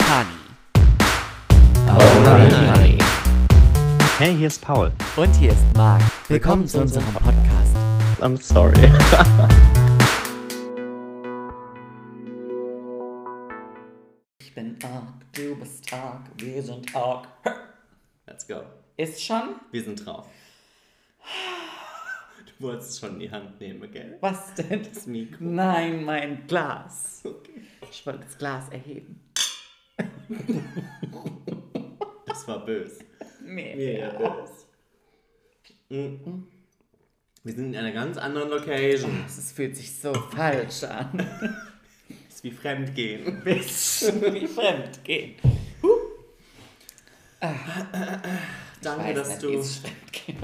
Honey. Alright. Honey. Hey, hier ist Paul. Und hier ist Marc. Willkommen zu unserem Podcast. I'm sorry. Ich bin arg, du bist arg, wir sind arg. Let's go. Ist schon? Wir sind drauf. Du wolltest es schon in die Hand nehmen, gell? Was denn? Das Mikro. Nein, mein Glas. Okay. Ich wollte das Glas erheben. Das war böse. Nee. böse. Mhm. Wir sind in einer ganz anderen Location. Es fühlt sich so falsch an. Ist wie Fremdgehen. Bisschen wie fremd gehen. Danke, Weiß dass nicht, du. wie es fremdgehen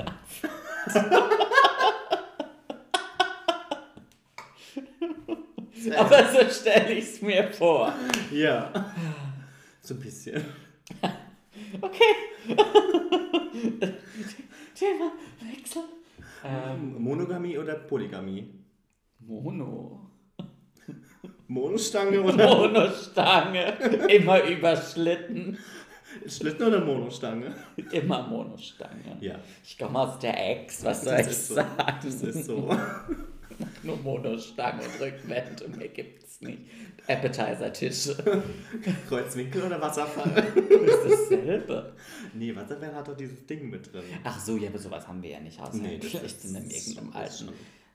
Aber so stelle ich es mir vor. Ja. So ein bisschen. Okay. Thema wechseln. Ähm, Monogamie oder Polygamie? Mono. Monostange oder Monostange. Immer überschlitten. Schlitten oder Monostange? Immer Monostange. Ja. Ich komme aus der Ex, was soll Das ich so. sagen? Das ist so. Nur Monostange und Rückwände, mehr gibt's nicht. Appetizer-Tische. Kreuzwinkel oder Wasserfall? ist dasselbe. Nee, Wasserfall hat doch dieses Ding mit drin. Ach so, ja, aber sowas haben wir ja nicht außer Nee, das ist- in das irgendeinem das alten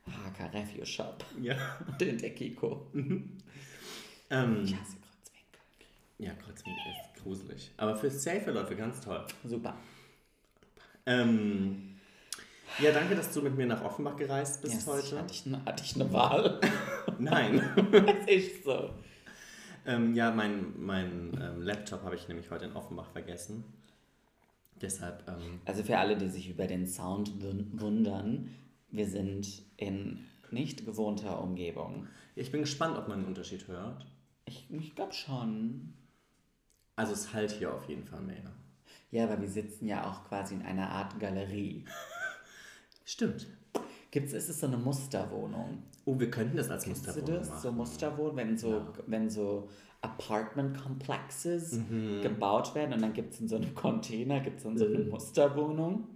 HK Review Shop. Ja. Und in der Kiko. Ähm, Ich hasse Kreuzwinkel. ja, Kreuzwinkel ist gruselig. Aber für safe Läufe ganz toll. Super. Ähm, ja, danke, dass du mit mir nach Offenbach gereist bist Yes, heute. Hatte ich, ne, hatte ich eine Wahl? Nein. das ist so. ähm, ja, mein, mein ähm, Laptop habe ich nämlich heute in Offenbach vergessen. Deshalb, ähm, Also für alle, die sich über den Sound wun- wundern, wir sind in nicht gewohnter Umgebung. ich bin gespannt, ob man einen Unterschied hört. Ich, ich glaube schon. Also es halt hier auf jeden Fall mehr. Ja, aber wir sitzen ja auch quasi in einer Art Galerie. Stimmt. Gibt's, ist es so eine Musterwohnung? Oh, wir könnten das als Kennst Musterwohnung das? machen. So Musterwohnungen, wenn so, Ja. wenn so Apartment-Complexes Mhm. gebaut werden und dann gibt es in so einem Container, gibt es dann so eine Musterwohnung.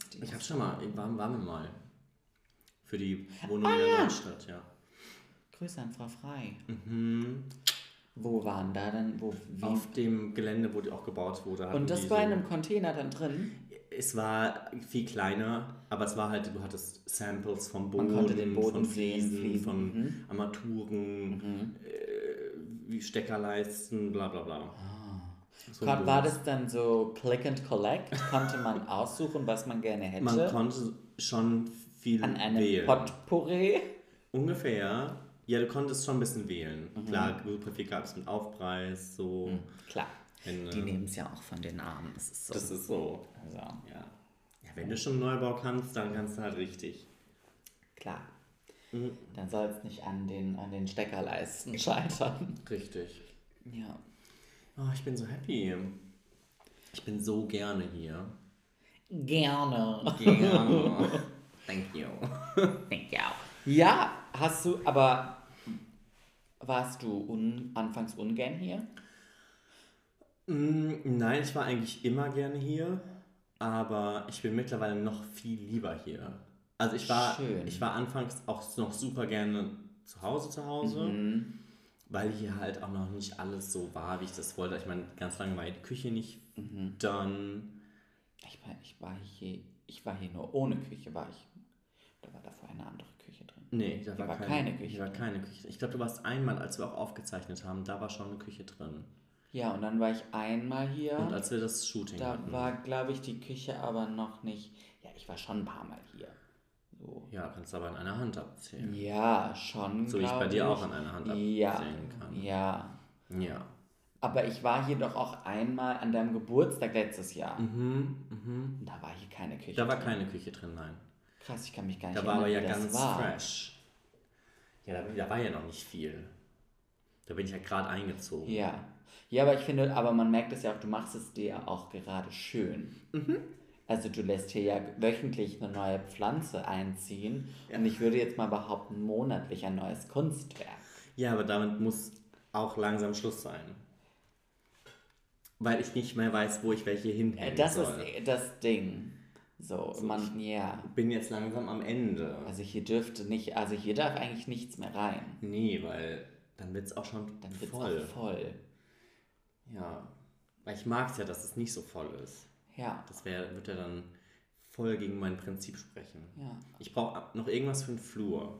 Ist die Ich habe schon mal, waren, waren wir mal. Für die Wohnung Ah, in der ja. Neustadt, ja. Grüße an Frau Frei. Mhm. Wo waren da denn? Wo, wie? Auf dem Gelände, wo die auch gebaut wurde. und das war in einem Container dann drin? Es war viel kleiner, aber es war halt, du hattest Samples vom Man Boden, konnte den Boden von Fliesen, Fliesen, von mhm. Armaturen, äh, wie Steckerleisten, bla bla bla. So Kon- ein war das dann so Click and Collect? Konnte man aussuchen, was man gerne hätte? Man konnte schon viel an einem wählen. Potpourri? Ungefähr. Ja, du konntest schon ein bisschen wählen. Mhm. Klar, viel gab es mit Aufpreis, so. Klar. Wenn, Die äh, nehmen es ja auch von den Armen. Das ist so. Das ist so. also, Ja. ja, wenn du schon Neubau kannst, dann kannst du halt richtig. klar. Mhm. Dann soll es nicht an den, an den Steckerleisten scheitern. Richtig. Ja. Oh, ich bin so happy. Ich bin so gerne hier. Gerne. Gerne. Thank you. Thank you. Ja, hast du, aber warst du un, anfangs ungern hier? Mm, Nein, ich war eigentlich immer gerne hier, aber ich bin mittlerweile noch viel lieber hier. Also ich war, Schön. ich war anfangs auch noch super gerne zu Hause zu Hause, Mhm. weil hier halt auch noch nicht alles so war, wie ich das wollte. Ich meine, ganz lange war die Küche nicht Mhm. dann. Ich war, ich war hier, ich war hier nur ohne Küche, war ich. Da war davor eine andere Küche drin. Nee, da war, war keine, keine Küche Hier war keine Küche. Ich glaube, du warst einmal, als wir auch aufgezeichnet haben, da war schon eine Küche drin. Ja, und dann war ich einmal hier. Und als wir das Shooting da hatten. war, glaube ich, die Küche aber noch nicht. Ja, ich war schon ein paar Mal hier. So. ja, kannst du aber an einer Hand abzählen. Ja, schon. So wie ich bei dir auch an einer Hand ja, abzählen kann. Ja. Ja. Aber ich war hier doch auch einmal an deinem Geburtstag letztes Jahr. Mhm, mhm. Und da war hier keine Küche. Da war drin. keine Küche drin, nein. Krass, ich kann mich gar nicht Da war aber ja erinnern, ganz war. fresh. Ja, da, da war ja noch nicht viel. Da bin ich ja gerade eingezogen. Ja. Ja, aber ich finde, aber man merkt es ja auch, du machst es dir auch gerade schön. Mhm. Also du lässt hier ja wöchentlich eine neue Pflanze einziehen Ja. und ich würde jetzt mal behaupten, monatlich ein neues Kunstwerk. Ja, aber damit muss auch langsam Schluss sein. weil ich nicht mehr weiß, wo ich welche Äh, hinhängen Das soll. ist das Ding. So, So, man, ja. bin jetzt langsam am Ende. Also hier dürfte nicht, also hier darf eigentlich nichts mehr rein. Nee, weil dann wird es auch schon Dann voll. auch voll. Ja. Weil ich mag es ja, dass es nicht so voll ist. Ja, Das wär, wird ja dann voll gegen mein Prinzip sprechen. ja. Ich brauche noch irgendwas für einen Flur.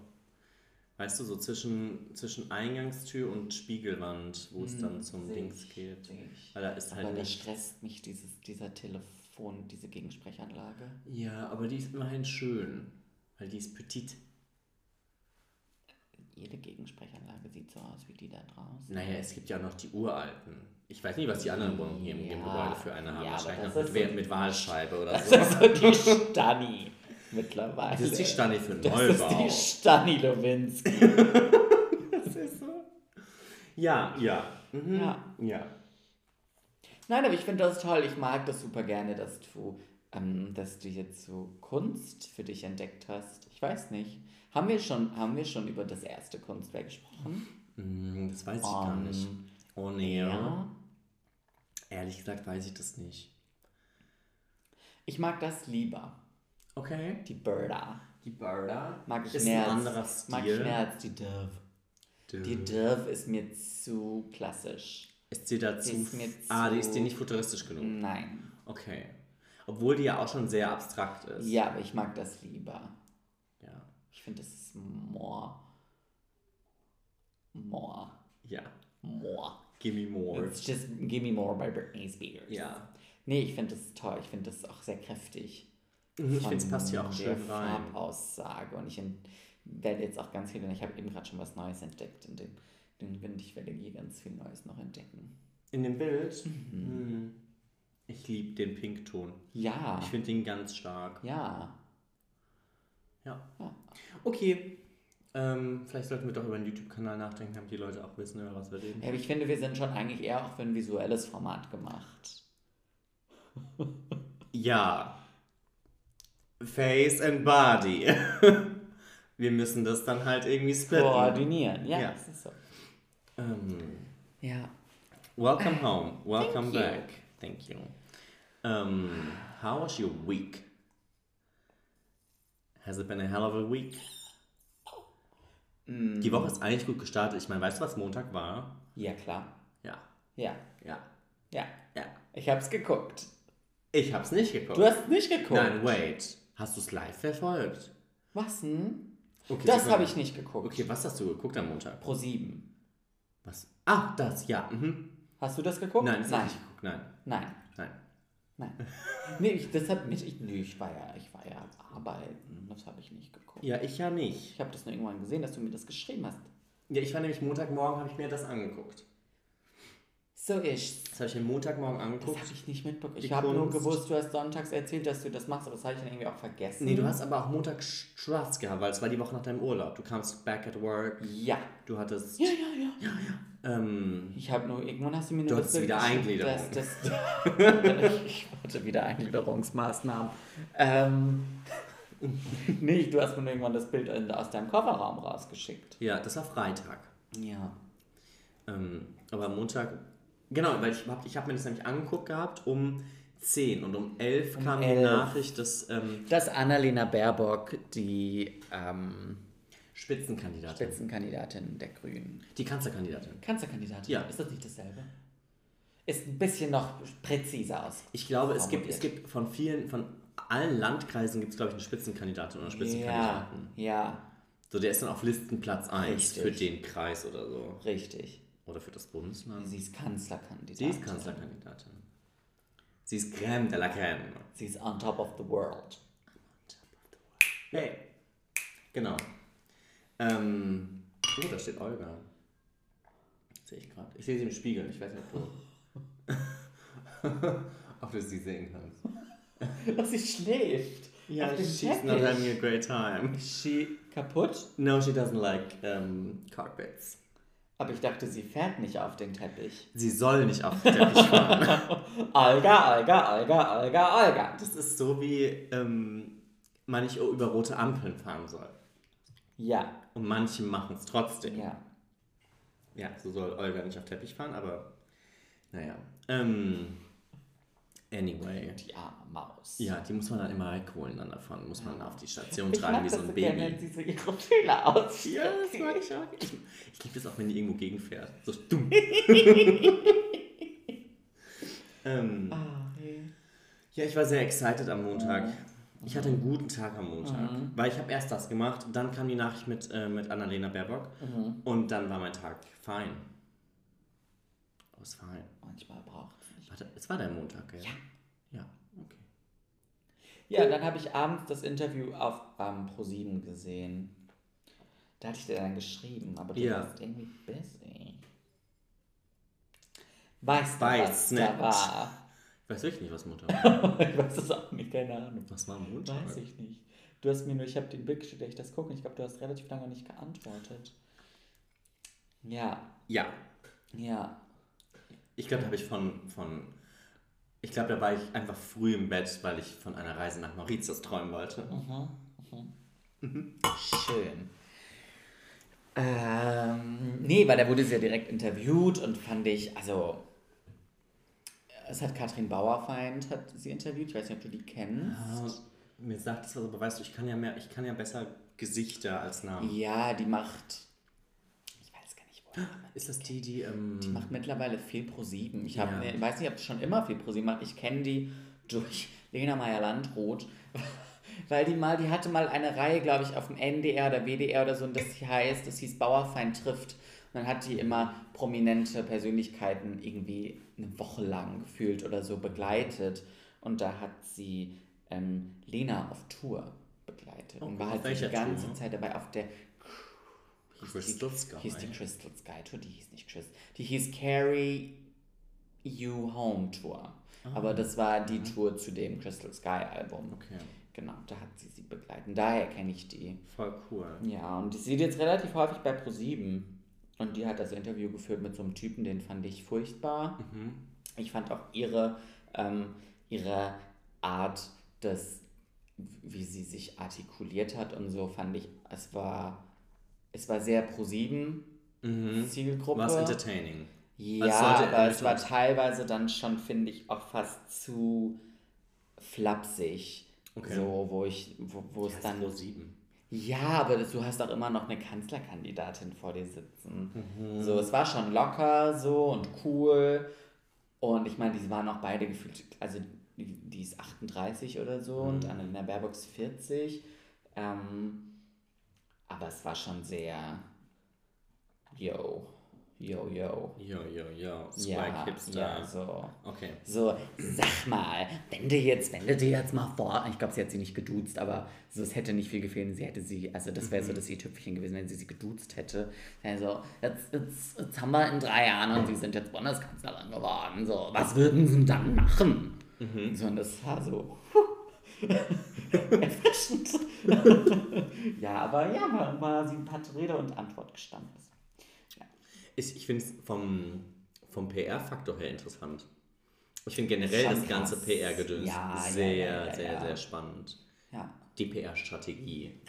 Weißt du, so zwischen, zwischen Eingangstür und Spiegelwand, wo es dann zum Seh Dings ich, geht. ich. Weil da ist halt Aber das nicht. stresst mich, dieses, dieser Telefon, diese Gegensprechanlage. Ja, aber die ist immerhin schön. Weil die ist petit. Jede Gegensprechanlage sieht so aus wie die da draußen. Naja, es gibt ja noch die uralten. Ich weiß nicht, was die anderen Wohnungen hier im, Ja, Gebäude für eine haben. ja, Wahrscheinlich das noch mit, so- mit Wahlscheibe oder Das so. ist so die Stani mittlerweile. Das ist die Stani für Das Neubau. ist die Stani Lowinski. Das ist so. Ja, ja. Mhm. Ja. Ja. Nein, aber ich finde das toll. Ich mag das super gerne, dass du, ähm, dass du jetzt so Kunst für dich entdeckt hast. Ich weiß nicht. Haben wir schon, haben wir schon über das erste Kunstwerk gesprochen? Hm, Das weiß ich gar nicht. Oh nee. Ja. Ehrlich gesagt weiß ich das nicht. Ich mag das lieber. Okay. Die Birda. Die Barda Mag ich ist mehr ein als, anderer Stil. Mag ich mehr als die Dove. Die Dove ist mir zu klassisch. Ist dir dazu... ist mir ah, die ist dir nicht futuristisch genug. Nein. Okay. Obwohl die ja auch schon sehr abstrakt ist. Ja, aber ich mag das lieber. Ja. Ich finde, das ist more. More. Ja. More. Gimme more. It's just give me more by Britney Spears. Ja. Nee, ich finde das toll. Ich finde das auch sehr kräftig. Mhm, Ich finde, es passt hier auch schön rein. Farbaussage. Und ich werde jetzt auch ganz viel, ich habe eben gerade schon was Neues entdeckt. Und den, den, und ich werde hier ganz viel Neues noch entdecken. In dem Bild? Mhm. Ich liebe den Pinkton. Ja. Ich finde den ganz stark. ja. Ja. Ja. Okay. Ähm, vielleicht sollten wir doch über einen YouTube-Kanal nachdenken, damit die Leute auch wissen, über was wir reden. Ja, aber ich finde, wir sind schon eigentlich eher auch für ein visuelles Format gemacht. Ja. Face and Body. wir müssen das dann halt irgendwie splitten. Koordinieren. Ja, Ja. das ist so. Ähm, Ja. welcome home. Welcome Thank you. back. Thank you. Um, how was your week? Has it been a hell of a week? Mm. Die Woche ist eigentlich gut gestartet. Ich meine, weißt du, was Montag war? Ja, klar. Ja. Ja. Ja. Ja. Ja. Ich hab's geguckt. Ich hab's nicht geguckt. Du hast nicht geguckt. Nein, wait. Hast du es live verfolgt? Was denn? Okay, Das habe ich nicht geguckt. Okay, was hast du geguckt am Montag? Pro 7. Was? Ah, das, ja. Mhm. Hast du das geguckt? Nein, das hab Nein. ich nicht geguckt. Nein. Nein. Nein. Nein. nee, ich, das hat mich. Ich, nee, ich war ja, ich war ja arbeiten. Das habe ich nicht geguckt. Ja, ich ja nicht. Ich habe das nur irgendwann gesehen, dass du mir das geschrieben hast. Ja, ich war nämlich Montagmorgen, habe ich mir das angeguckt. So ist. Das habe ich mir Montagmorgen Das angeguckt. habe ich nicht mitbekommen. Die Ich habe nur gewusst, du hast sonntags erzählt, dass du das machst, aber das habe ich dann irgendwie auch vergessen. Nee, du hast aber auch Montag Stress gehabt, weil es war die Woche nach deinem Urlaub. Du kamst back at work, Ja. du hattest. Ja, ja, ja. Ähm, Ich habe nur, irgendwann hast du mir das hattest Bild wieder Eingliederung. dass das- ich wollte wieder Eingliederungsmaßnahmen. Ähm, nee, du hast mir nur irgendwann das Bild aus deinem Kofferraum rausgeschickt. ja, das war Freitag. Ja. Ähm, aber Montag, genau, weil ich habe ich hab mir das nämlich angeguckt gehabt um 10 und um 11 Um kam die 11. Nachricht, dass ähm, Dass Annalena Baerbock die ähm, Spitzenkandidatin, Spitzenkandidatin der Grünen. die Kanzlerkandidatin. Kanzlerkandidatin? Ja. Ist das nicht dasselbe? Ist ein bisschen noch präziser aus. Ich glaube, es gibt, es gibt von vielen, von allen Landkreisen gibt es, glaube ich, eine Spitzenkandidatin oder einen Ja, Spitzenkandidaten. ja, So, der ist dann auf Listenplatz 1 Richtig. für den Kreis oder so. richtig. Oder für das Bundesland. Sie ist Kanzlerkandidatin. Sie ist Kanzlerkandidatin. Sie ist Crème de la Crème. Sie ist on top of the world. Hey. Genau. Ähm, oh, da steht Olga. Sehe ich gerade. Ich sehe sie im Spiegel. Ich weiß nicht, ob du, ob du sie sehen kannst. Dass sie schläft. Ja, Auf dem she's Teppich. not having a great time. Ist sie kaputt? No, she doesn't like um, carpets. Aber ich dachte, sie fährt nicht auf den Teppich. Sie soll nicht auf den Teppich fahren. Alga, Alga, Alga, Alga, Alga. Das ist so wie ähm, man nicht über rote Ampeln fahren soll. Ja, Und manche machen es trotzdem. ja. Ja, so soll Olga nicht auf Teppich fahren, aber Naja. Ähm, anyway. Die arme Maus. Ja, die muss man dann immer wegholen dann davon. Muss man auf die Station ich tragen wie so ein so gerne, wenn Baby. sie so ihre Fühler ausstreckt. Ja, das mag ich auch. Ich, ich liebe das auch, wenn die irgendwo gegenfährt. So dumm. ähm, Ah, hey. ja, ich war sehr excited am Montag. Ich hatte einen guten Tag am Montag, Mhm. weil ich habe erst das gemacht, dann kam die Nachricht mit, äh, mit Annalena Baerbock Mhm. und dann war mein Tag fein. Oh, ist fein. Manchmal braucht es nicht. Warte, es war der Montag, gell? Ja. Ja, okay. Ja, dann habe ich abends das Interview auf ähm, ProSieben gesehen. Da hatte ich dir dann geschrieben, aber du Ja. warst irgendwie busy. Weißt du, Weiß was nicht. da war? Ich weiß wirklich nicht, was Montag war. ich weiß es auch nicht, keine Ahnung. Was war Montag? Weiß ich nicht. Du hast mir nur, ich habe den Bild geschickt, ich das gucke. Ich glaube, du hast relativ lange nicht geantwortet. Ja, Ja, ja. ich glaube, da habe ich von, von ich glaube, da war ich einfach früh im Bett, weil ich von einer Reise nach Mauritius träumen wollte. Schön. Ähm, nee, weil da wurde sie ja direkt interviewt und fand ich, also, es hat Katrin Bauerfeind hat sie interviewt, ich weiß nicht, ob du die kennst. Ah, mir sagt das was, aber weißt du, ich kann ja mehr, ich kann ja besser Gesichter als Namen. Ja, die macht, ich weiß gar nicht, wo. Ist das die, die, ähm, Die macht mittlerweile viel pro sieben. Ich hab, Ja. ne, weiß nicht, ob sie schon immer viel pro sieben macht. Ich kenne die durch Lena Meyer-Landrut. Weil die mal, die hatte mal eine Reihe, glaube ich, auf dem NDR oder WDR oder so, und das heißt, das hieß Bauerfeind trifft. Und dann hat die immer prominente Persönlichkeiten irgendwie eine Woche lang gefühlt oder so begleitet. Und da hat sie ähm, Lena auf Tour begleitet. und Oh, war auf halt die ganze Tour? Zeit dabei auf der Crystal Sky. hieß die Crystal Sky Tour, die hieß nicht Crystal. Die hieß Carry You Home Tour. Aber das war die Tour zu dem Crystal Sky Album. Okay, Genau, da hat sie sie begleiten. Daher kenne ich die. voll cool. Ja, und die sieht jetzt relativ häufig bei Pro7. Und die hat das Interview geführt mit so einem Typen, den fand ich furchtbar. Mhm. Ich fand auch ihre, ähm, ihre Art, des, wie sie sich artikuliert hat und so, fand ich, es war, es war sehr Pro7 Mhm. Zielgruppe. War es entertaining? Ja, Also aber er es war teilweise dann schon, finde ich, auch fast zu flapsig. Okay. So, wo ich, wo, wo es dann. Pro 7. Ja, aber du hast auch immer noch eine Kanzlerkandidatin vor dir sitzen. Mhm. So, es war schon locker so und cool. Und ich meine, die waren auch beide gefühlt, also die, ist 38 oder so und Mhm. Annalena Baerbock ist 40. Ähm, aber es war schon sehr, yo, yo, yo. Jo, jo, jo. Swag Ja, Hipster. ja, so. Okay. So, sag mal, wenn du jetzt, wenn du dir jetzt mal vor, ich glaube, sie hat sie nicht geduzt, aber so, es hätte nicht viel gefehlt, sie hätte sie, also das wäre so das i-Tüpfelchen gewesen, wenn sie sie geduzt hätte. Also, jetzt, jetzt, jetzt haben wir in drei Jahren und sie sind jetzt Bundeskanzlerin geworden, so, was würden sie dann machen? So, und das war so erfrischend. ja, aber ja, war, war sie hat Rede und Antwort gestanden. Ich, ich finde es vom, vom PR-Faktor her interessant. Ich finde generell Schon das ganze krass. PR-Gedöns Ja, sehr, ja, ja, sehr, sehr spannend. Ja. Die PR-Strategie.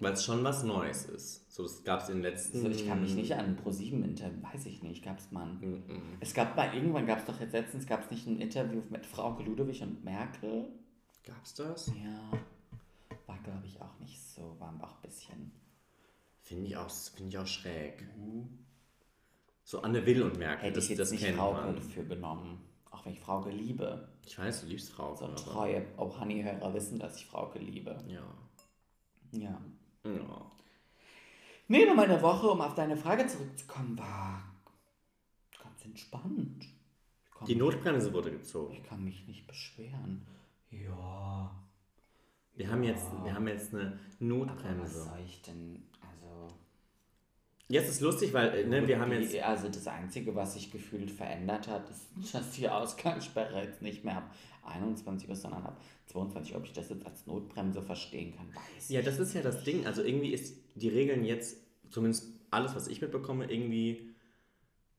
Weil es schon was Neues ist. So, das gab es in den letzten. Also ich kann mich nicht an Pro7 Interview, weiß ich nicht, gab es mal. ein- Mhm. Es gab mal, irgendwann gab es doch jetzt letztens, gab es nicht ein Interview mit Frau Ludwig und Merkel? Gab's das? Ja, war glaube ich auch nicht so, war auch ein bisschen. Finde ich, auch- finde ich auch schräg. So Anne Will und Merkel, Hätte das, ich jetzt das nicht Frauke man. dafür genommen. Auch wenn ich Frauke liebe. Ich weiß, du liebst Frauke. So treue oh, Honey-Hörer wissen, dass ich Frauke liebe. Ja. Ja. ja. Nee, nur meine Woche, um auf deine Frage zurückzukommen, war ganz entspannt. Die Notbremse wurde gezogen. Ich kann mich nicht beschweren. Ja. Wir haben jetzt, wir haben jetzt eine Aber was Notbremse. soll ich denn? Also. Jetzt ist lustig, weil äh, ne, wir haben jetzt. Also das Einzige, was sich gefühlt verändert hat, ist, dass die Ausgangssperre jetzt nicht mehr ab 21 Uhr, sondern ab 22 Uhr. Ob ich das jetzt als Notbremse verstehen kann, weiß Ja, das ist ja das Ding. Also irgendwie ist die Regeln jetzt, zumindest alles, was ich mitbekomme, irgendwie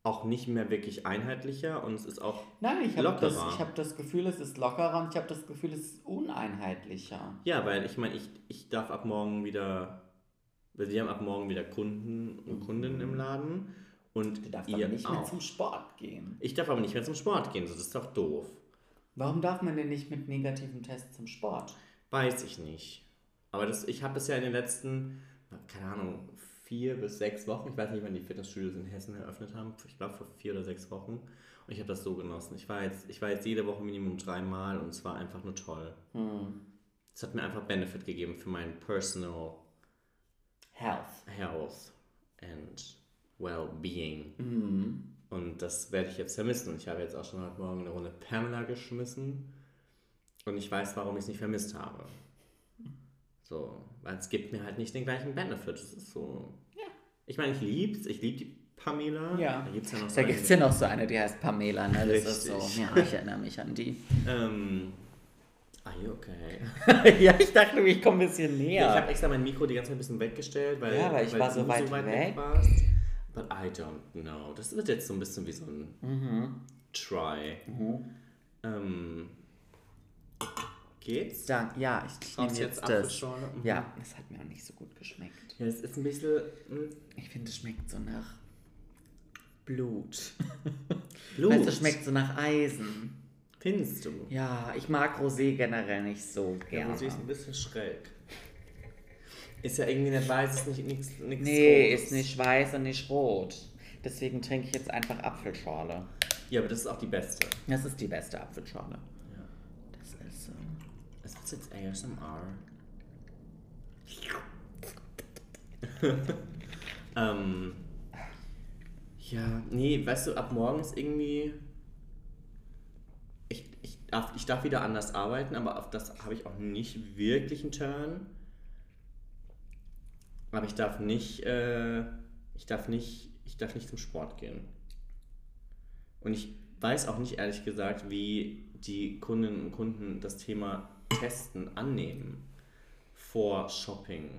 auch nicht mehr wirklich einheitlicher und es ist auch. Nein, ich habe das, ich hab das Gefühl, es ist lockerer und ich habe das Gefühl, es ist uneinheitlicher. Ja, weil ich meine, ich, ich darf ab morgen wieder. Wir haben ab morgen wieder Kunden und Kundinnen im Laden. Und Du darfst ihr aber nicht mehr auch. zum Sport gehen. Ich darf aber nicht mehr zum Sport gehen, das ist doch doof. Warum darf man denn nicht mit negativem Test zum Sport? Weiß ich nicht. Aber das, ich habe es ja in den letzten, keine Ahnung, vier bis sechs Wochen, ich weiß nicht, wann die Fitnessstudios in Hessen eröffnet haben, ich glaube vor vier oder sechs Wochen. Und ich habe das so genossen. Ich war, jetzt, ich war jetzt jede Woche Minimum dreimal und es war einfach nur toll. Hm. Es hat mir einfach Benefit gegeben für mein personal Health. health and well-being. Mhm. Und das werde ich jetzt vermissen. Und ich habe jetzt auch schon heute Morgen eine Runde Pamela geschmissen. Und ich weiß, warum ich es nicht vermisst habe. So, weil es gibt mir halt nicht den gleichen Benefit. Das ist so. Ja. Ich meine, ich lieb's. Ich liebe die Pamela. Ja. Da gibt's ja noch Da so gibt es ja eine- noch so eine, die heißt Pamela, ne? Das ist so. Richtig. Ja, ich erinnere mich an die. Ähm, are you okay? ja, ich dachte, ich komme ein bisschen näher. Ja. Ich habe extra mein Mikro die ganze Zeit ein bisschen weggestellt, weil, Ja, weil ich war so du weit weg. warst. But I don't know. Das wird jetzt so ein bisschen wie so ein Mhm. Try. Ähm, geht's? Dann, ja, ich nehme jetzt jetzt das. Mhm. Ja, das hat mir auch nicht so gut geschmeckt. Ja, es ist ein bisschen hm, Ich finde, es schmeckt so nach Blut. Blut. Weißt du, es schmeckt so nach Eisen. Findest du? Ja, ich mag Rosé generell nicht so Ja, gerne. sie ist ein bisschen schräg. Ist ja irgendwie nicht weiß, ist nicht nichts Nee, Rotes. ist nicht weiß und nicht rot. Deswegen trinke ich jetzt einfach Apfelschorle. Ja, aber das ist auch die beste. Das ist die beste Apfelschorle. Ja. Das ist so. Es wird jetzt ASMR. ähm, ja, nee, weißt du, ab morgen ist irgendwie. Darf, ich darf wieder anders arbeiten, aber auf das habe ich auch nicht wirklich einen Turn. Aber ich darf nicht, äh, ich darf nicht, ich darf nicht zum Sport gehen. Und ich weiß auch nicht, ehrlich gesagt, wie die Kundinnen und Kunden das Thema Testen annehmen vor Shopping.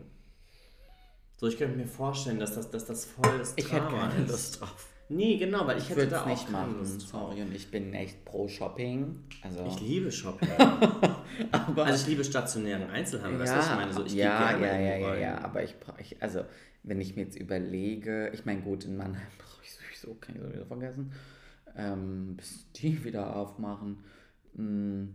So, ich könnte mir vorstellen, dass das, dass das voll das Ich hätte Drama keine ist. Lust drauf. Nee, genau, weil ich, Ich hätte da auch nicht machen. Sorry, und ich bin echt pro Shopping. Also, Ich liebe Shopping. aber also ich liebe stationären Einzelhandel. weißt du, ja, was ich meine, so, ich ja, ja, ja, ja, ja, aber ich brauche, also wenn ich mir jetzt überlege, ich meine, gut, in Mannheim brauche ich sowieso, kann ich sowieso vergessen, ähm, bis die wieder aufmachen. Mm,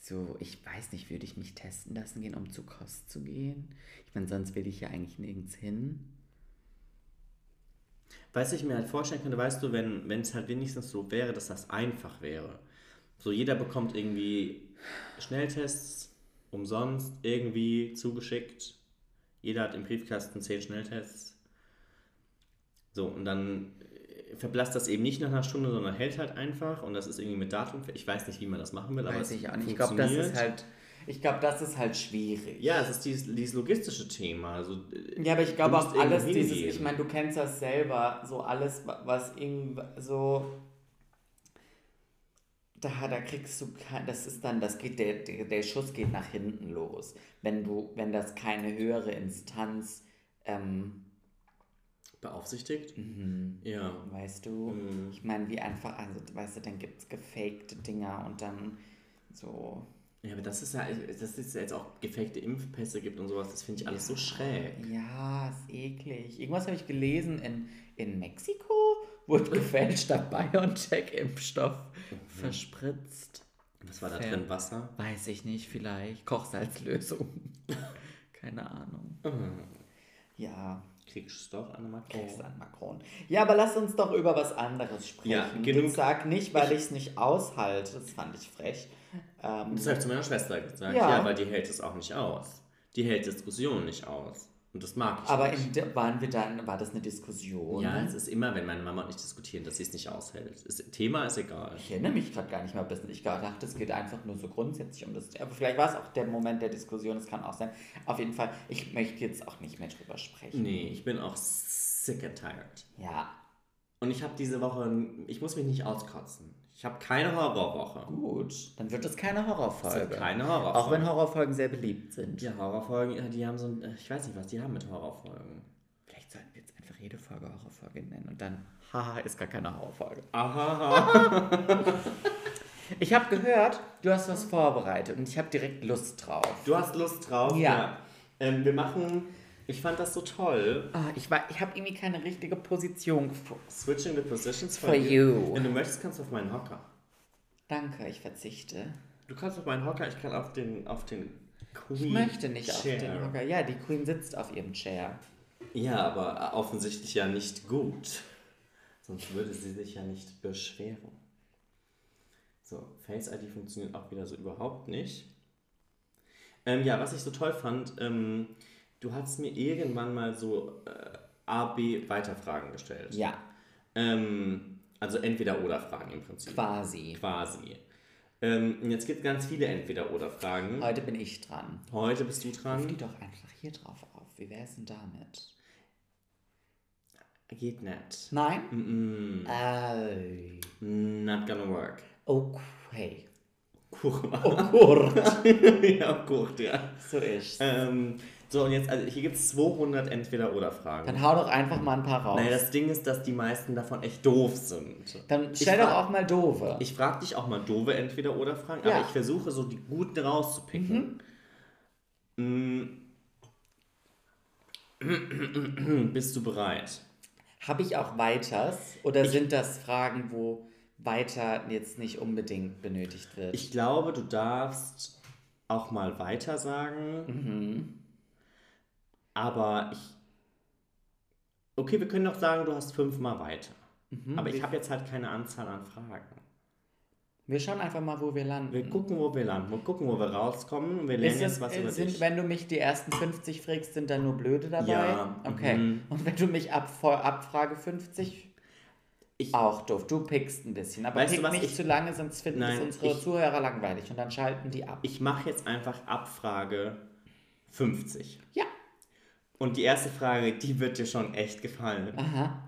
So, ich weiß nicht, würde ich mich testen lassen gehen, um zu Kost zu gehen? Ich meine, sonst will ich ja eigentlich nirgends hin. Du, ich mir halt vorstellen könnte, weißt du, wenn es halt wenigstens so wäre, dass das einfach wäre. So jeder bekommt irgendwie Schnelltests umsonst irgendwie zugeschickt. Jeder hat im Briefkasten 10 Schnelltests. So, und dann verblasst das eben nicht nach einer Stunde, sondern hält halt einfach und das ist irgendwie mit Datum. Ich weiß nicht, wie man das machen will, aber Weiß es ich auch nicht. Ich glaube, das ist halt, ich glaube, das ist halt schwierig. Ja, es ist dieses, dieses logistische Thema. Also, äh, Ja, aber ich glaube auch alles dieses, ich meine, du kennst das selber, so alles, wa- was irgendwie so, da, da kriegst du, kein, das ist dann, das geht, der, der, der Schuss geht nach hinten los, wenn du, wenn das keine höhere Instanz, ähm, beaufsichtigt? mhm, Ja. weißt du, Mhm. ich meine, wie einfach, also, weißt du, dann gibt es gefakte Dinger und dann so, Ja, aber das ist ja, dass es jetzt auch gefakte Impfpässe gibt und sowas, das finde ich alles so schräg. Ja, ist eklig. Irgendwas habe ich gelesen, in, in Mexiko wurde gefälschter BioNTech-Impfstoff verspritzt. Was war da Fair. drin? Wasser? Weiß ich nicht, vielleicht. Kochsalzlösung. Keine Ahnung. Ja, Kriegst du doch, Anne kriegst Macron. an Macron. Ja, aber lass uns doch über was anderes sprechen. Ja, genug- sag nicht, weil ich es nicht aushalte. Das fand ich frech. Ähm, Das habe ich zu meiner Schwester gesagt. Ja. Ja. weil die hält es auch nicht aus. Die hält Diskussionen nicht aus. Und das mag ich aber nicht. in, waren wir dann, war das eine Diskussion? ja, es ist immer, wenn meine Mama und ich diskutieren, dass sie es nicht aushält. Das Thema ist egal. Ich erinnere mich gerade gar nicht mehr ein bisschen. Ich dachte, es geht einfach nur so grundsätzlich um das. Aber vielleicht war es auch der Moment der Diskussion, es kann auch sein. Auf jeden Fall, ich möchte jetzt auch nicht mehr drüber sprechen. Nee, ich bin auch sick and tired. Ja, Und ich habe diese Woche, ich muss mich nicht auskotzen. Ich habe keine Horrorwoche. gut. Dann wird es keine Horrorfolge. sind keine Horrorfolgen. auch wenn Horrorfolgen sehr beliebt sind. Ja, Horrorfolgen, ja, die haben so ein, ich weiß nicht, was die haben mit Horrorfolgen. Vielleicht sollten wir jetzt einfach jede Folge Horrorfolge nennen und dann, haha, ist gar keine Horrorfolge. Aha. Ich habe gehört, du hast was vorbereitet und ich habe direkt Lust drauf. Du hast Lust drauf? Ja. Ähm, wir machen Ich fand das so toll. Ah, ich war, ich habe irgendwie keine richtige Position gefunden. Switching the positions For you. Wenn du möchtest, kannst du auf meinen Hocker. Danke, ich verzichte. Du kannst auf meinen Hocker, ich kann auf den, auf den Queen Ich möchte nicht Chair. auf den Hocker. Ja, die Queen sitzt auf ihrem Chair. Ja, aber offensichtlich ja nicht gut. Sonst würde sie sich ja nicht beschweren. So, Face ID funktioniert auch wieder so überhaupt nicht. Ähm, ja, was ich so toll fand, ähm, du hast mir irgendwann mal so äh, A, B Weiterfragen gestellt. Ja, Ähm, also entweder oder Fragen im Prinzip. quasi. Quasi. Ähm, jetzt gibt es ganz viele entweder oder Fragen. Heute bin ich dran. Heute bist du Ruf die dran. doch einfach hier drauf auf. Wie wäre es denn damit? Geht nicht. Nein? Mm Äh, -mm. Not gonna work. okay. Kurva. Oh, Gurt. ja, gut, ja. So ist Ähm, so, und jetzt, also hier gibt es 200 Entweder-Oder-Fragen. Dann hau doch einfach mal ein paar raus. Naja, das Ding ist, dass die meisten davon echt doof sind. Dann stell doch auch mal doofe. Ich frage dich auch mal doofe Entweder-Oder-Fragen, Ja. aber ich versuche so die guten rauszupicken. Mm. Bist du bereit? Habe ich auch Weiters? Oder sind das Fragen, wo weiter jetzt nicht unbedingt benötigt wird? Ich glaube, du darfst auch mal weiter sagen. Mhm. Aber ich. Okay, wir können doch sagen, du hast fünfmal weiter. Mhm. Aber ich habe jetzt halt keine Anzahl an Fragen. wir schauen einfach mal, wo wir landen. Wir gucken, wo wir landen. Wir gucken, wo wir rauskommen. Wir lernen jetzt was äh, über sind, dich. wenn du mich die ersten 50 fragst, sind dann nur Blöde dabei? Ja, Okay. mhm. Und wenn du mich ab, ab Frage 50, Ich- auch doof. Du pickst ein bisschen. Aber Weißt du was, nicht ich- zu lange, sonst finden Nein, es unsere ich- Zuhörer langweilig und dann schalten die ab. Ich mache jetzt einfach Abfrage 50. ja. Und die erste Frage, die wird dir schon echt gefallen. Aha.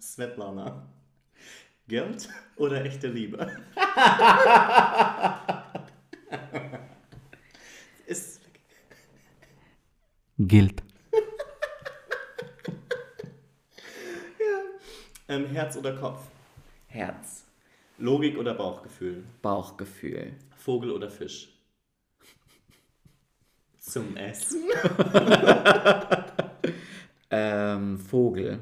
Svetlana. Geld oder echte Liebe? Ist Gilt. ähm, Herz oder Kopf? Herz. Logik oder Bauchgefühl? Bauchgefühl. Vogel oder Fisch? Zum Essen. Ähm, Vogel.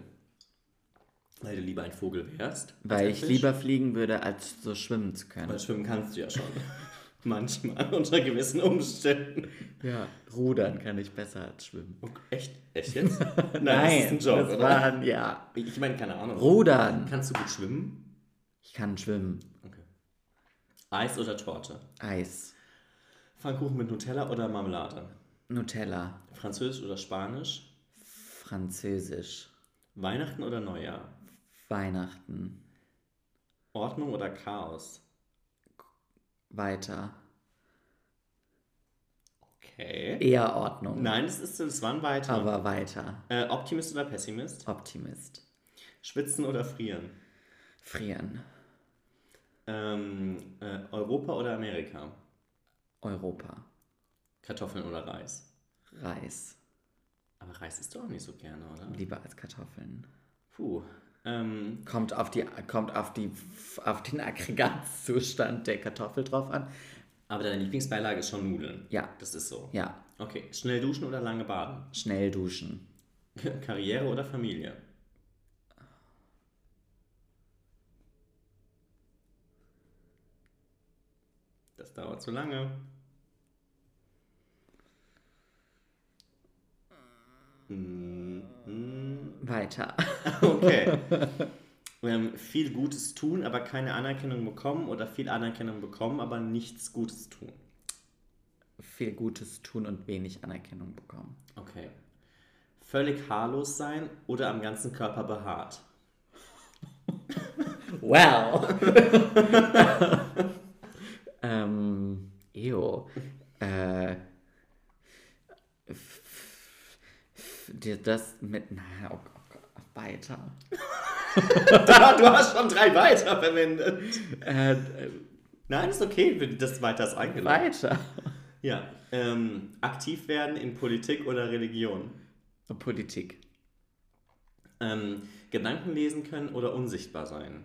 Weil du lieber ein Vogel wärst. Weil ich Fisch. lieber fliegen würde, als so schwimmen zu können. Weil schwimmen kannst du ja schon. Manchmal, unter gewissen Umständen. Ja, rudern kann ich besser als schwimmen. Oh, echt? Echt jetzt? Nein, Nein, das ist ein Joke, das oder? waren, ja. Ich meine, keine Ahnung. Rudern. Kannst du gut schwimmen? Ich kann schwimmen. Okay. Eis oder Torte? Eis. Pfannkuchen mit Nutella oder Marmelade? Nutella. Französisch oder Spanisch? Französisch. Weihnachten oder Neujahr? Weihnachten. Ordnung oder Chaos? Weiter. Okay. Eher Ordnung. Nein, das ist das waren weiter. Aber weiter. Äh, Optimist oder Pessimist? Optimist. Schwitzen oder frieren? Frieren. Ähm, äh, Europa oder Amerika? Europa. Kartoffeln oder Reis? Reis. Aber Reis isst du auch nicht so gerne, oder? Lieber als Kartoffeln. Puh. Ähm, Kommt auf, die, kommt auf, die, auf den Aggregatzustand der Kartoffel drauf an. aber deine Lieblingsbeilage ist schon Nudeln. Ja. Das ist so. Ja. Okay. Schnell duschen oder lange baden? Schnell duschen. Karriere oder Familie? Das dauert zu lange. Mm. Weiter. Okay. ähm, viel Gutes tun, aber keine Anerkennung bekommen oder viel Anerkennung bekommen, aber nichts Gutes tun. Viel Gutes tun und wenig Anerkennung bekommen. Okay. Völlig haarlos sein oder am ganzen Körper behaart. Well. ähm, ew. Äh, dir das mit, na, oh, Gott, weiter. du hast schon drei weiter verwendet. Äh, Nein, ist okay, wenn das weiter ist eingeladen. weiter. Ja. Ähm, aktiv werden in Politik oder Religion. Politik. Ähm, Gedanken lesen können oder unsichtbar sein.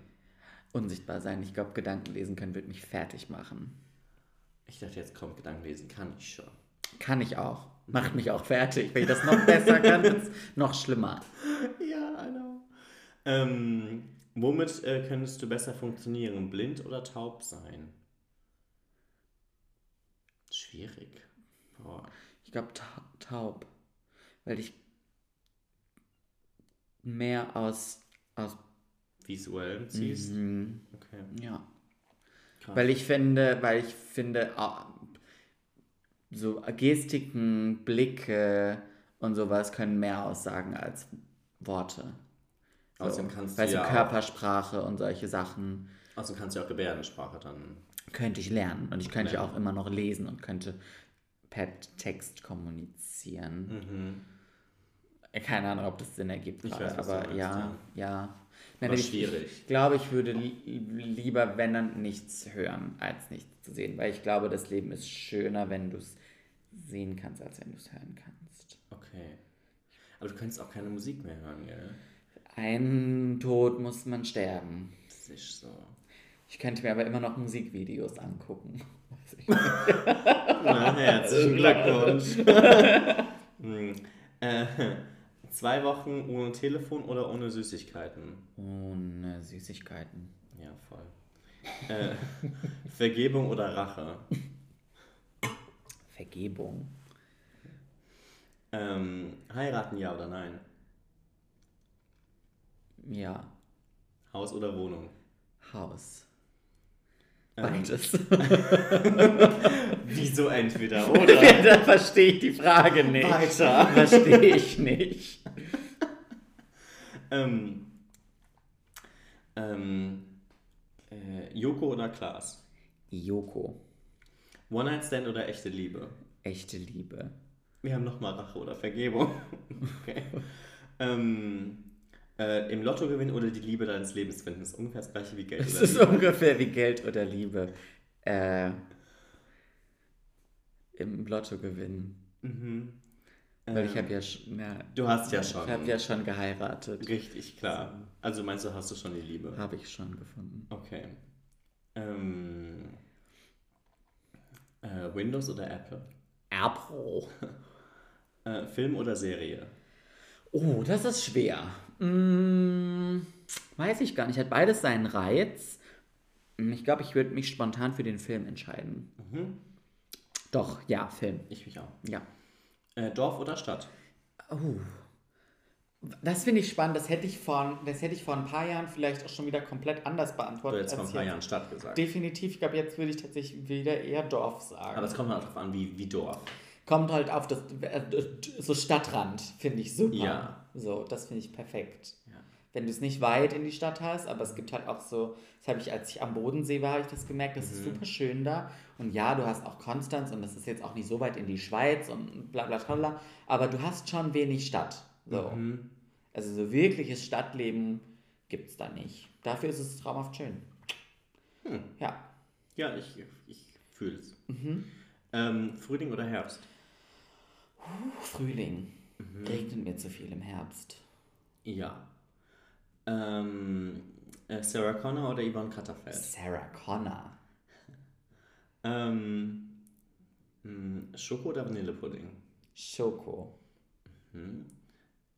Unsichtbar sein. Ich glaube, Gedanken lesen können wird mich fertig machen. Ich dachte, jetzt kommt Gedanken lesen kann ich schon. Kann ich auch. Macht mich auch fertig. Wenn ich das noch besser kann, wird es noch schlimmer. Ja, I know. Ähm, womit äh, könntest du besser funktionieren? Blind oder taub sein? Schwierig. Boah. Ich glaube ta taub. Weil ich mehr aus. aus Visuell ziehst? Mhm. Okay. Ja. Krass. Weil ich finde, weil ich finde, ah, so Gestiken, Blicke und sowas können mehr aussagen als Worte. So, Außerdem kannst du weißt du, ja Körpersprache und solche Sachen Also kannst du ja auch Gebärdensprache dann. könnte ich lernen. Und ich könnte ja auch immer noch lesen und könnte per Text kommunizieren. Keine Ahnung, ob das Sinn ergibt Mhm. Ich gerade, weiß, aber ja, ja. Nein, ich, schwierig. Ich glaube, ich würde li lieber, wenn dann nichts hören, als nichts zu sehen. Weil ich glaube, das Leben ist schöner, wenn du es sehen kannst, als wenn du es hören kannst. Okay. Aber du könntest auch keine Musik mehr hören, gell? Ein Tod muss man sterben. Das ist so. Ich könnte mir aber immer noch Musikvideos angucken. Na, herzlichen Glückwunsch. Hm. äh, zwei Wochen ohne Telefon oder ohne Süßigkeiten? Ohne Süßigkeiten. Ja, voll. Äh, Vergebung oder Rache? Vergebung. Ähm, heiraten, ja oder nein? Ja. Haus oder Wohnung? Haus. Ähm, Beides. Wieso entweder oder? da verstehe ich die Frage nicht. Weiter. Verstehe ich nicht. ähm, ähm, äh, Joko oder Klaas? Joko. One-Night-Stand oder echte Liebe? Echte Liebe. Wir haben nochmal Rache oder Vergebung. Okay. ähm, äh, Im Lottogewinn oder die Liebe deines Lebens finden ist ungefähr das gleiche wie Geld Es ist Liebe. ungefähr wie Geld oder Liebe. Äh, Im Lotto gewinnen. Mhm. Weil ich Ähm, habe ja schon. Ja, Du hast ja schon. Ich habe ja schon geheiratet. Richtig, klar. Also meinst du, hast du schon die Liebe? Habe ich schon gefunden. Okay. Ähm, äh, Windows oder Apple? Apple. Äh, Film oder Serie? Oh, das ist schwer. Hm, weiß ich gar nicht. Hat beides seinen Reiz. Ich glaube, ich würde mich spontan für den Film entscheiden. Mhm. Doch, ja, Film. Ich mich auch. Ja. Äh, Dorf oder Stadt? Oh. Das finde ich spannend. Das hätte ich, das hätte ich vor ein paar Jahren vielleicht auch schon wieder komplett anders Du beantwortet. hast vor ein paar. Jahren Stadt gesagt. Definitiv. Ich glaube, jetzt würde ich tatsächlich wieder eher Dorf sagen. Aber es kommt halt darauf an, wie, wie Dorf. Kommt halt auf das, äh, so Stadtrand, finde ich super. Ja. So, das finde ich perfekt. Ja. Wenn du es nicht weit in die Stadt hast, aber es gibt halt auch so, das habe ich, als ich am Bodensee war, habe ich das gemerkt, das Mhm. ist super schön da. Und ja, du hast auch Konstanz und das ist jetzt auch nicht so weit in die Schweiz und bla bla bla, bla aber du hast schon wenig Stadt. So. Mhm. Also so wirkliches Stadtleben gibt es da nicht. Dafür ist es traumhaft schön. Hm. Ja. Ja, ich, ich fühle es. Mhm. Ähm, Frühling oder Herbst? Frühling. Mhm. Regnet mir zu viel im Herbst. Ja. Ähm, äh, Sarah Connor oder Yvonne Katterfeld? Sarah Connor. Ähm, mh, Schoko oder Vanillepudding? Schoko. Hm.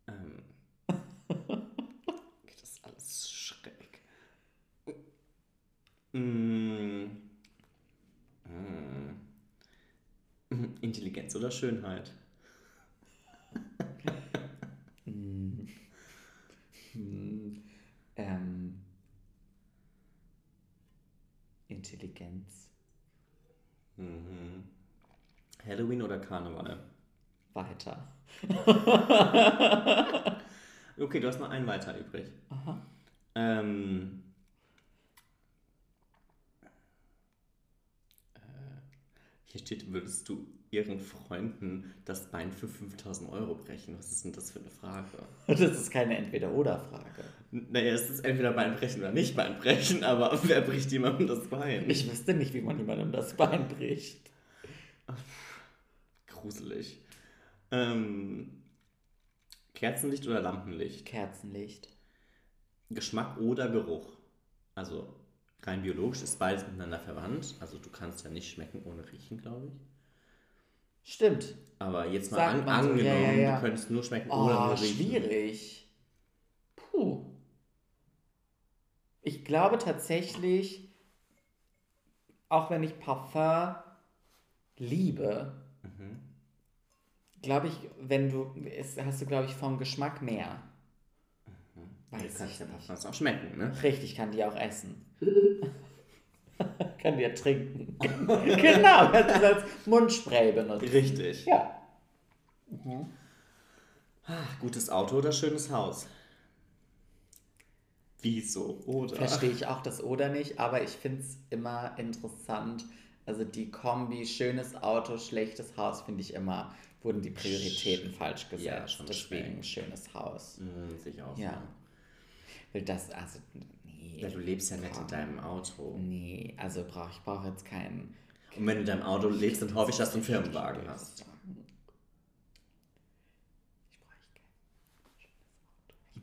Ähm, das ist alles schräg. Mm. Mm. Intelligenz oder Schönheit? Hm. Hm. Ähm. Intelligenz. Mhm. Halloween oder Karneval? Weiter. Okay, du hast noch einen weiter übrig. Aha. Ähm, äh, hier steht, würdest du ihren Freunden das Bein für 5000 Euro brechen? Was ist denn das für eine Frage? Das ist keine Entweder-Oder-Frage. Naja, es ist entweder Bein brechen oder nicht Bein brechen, aber wer bricht jemandem das Bein? Ich wüsste nicht, wie man jemandem das Bein bricht. Gruselig. Ähm, Kerzenlicht oder Lampenlicht? Kerzenlicht. Geschmack oder Geruch? Also rein biologisch ist beides miteinander verwandt. Also du kannst ja nicht schmecken ohne riechen, glaube ich. Stimmt. Aber jetzt mal an, man so, angenommen, ja, ja, ja. du könntest nur schmecken oder Oh, nur riechen. schwierig. Puh. Ich glaube tatsächlich, auch wenn ich Parfum liebe, Mhm. glaube ich, wenn du, es hast du, glaube ich, vom Geschmack mehr. Du Weiß kannst ich ja. Parfums auch schmecken, ne? Richtig, kann die auch essen. kann die ja trinken. genau, das als Mundspray benutzen. Richtig. Ja. Ach, gutes Auto oder schönes Haus? Wieso? Oder? Verstehe ich auch das oder nicht, aber ich finde es immer interessant. Also die Kombi, schönes Auto, schlechtes Haus, finde ich immer, wurden die Prioritäten falsch gesetzt. Ja, Deswegen schönes Haus. Hm, sehe ich auch Ja. Weil das, also, nee. Ja, du lebst ja nicht in deinem Auto. Nee, also brauch, ich brauche jetzt keinen. Und wenn du in deinem Auto lebst, dann hoffe ich, dass du einen Firmenwagen Ich hast. brauche kein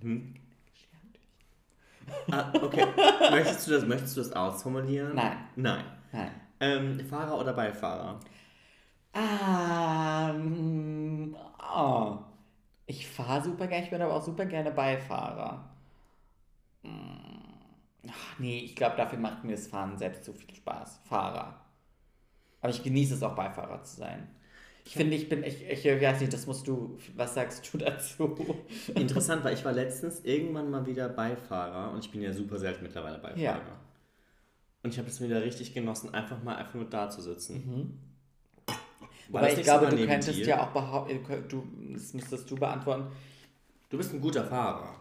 Mhm. Ah, okay. möchtest, du das, möchtest du das ausformulieren? Nein. Nein. Nein. Ähm, Fahrer oder Beifahrer? Ähm, oh. Ich fahre super gerne, ich bin aber auch super gerne Beifahrer. Hm. Ach, nee, ich glaube, dafür macht mir das Fahren selbst zu viel Spaß. Fahrer. Aber ich genieße es auch, Beifahrer zu sein. Ich finde, ich bin, ich, ich weiß nicht, das musst du, was sagst du dazu? Interessant, weil ich war letztens irgendwann mal wieder Beifahrer und ich bin ja super selten mittlerweile Beifahrer. Ja. Und ich habe es wieder richtig genossen, einfach mal einfach nur da zu sitzen. Aber das ich glaube, du könntest dir? ja auch behaupten, du, das müsstest du beantworten. Du bist ein guter Fahrer,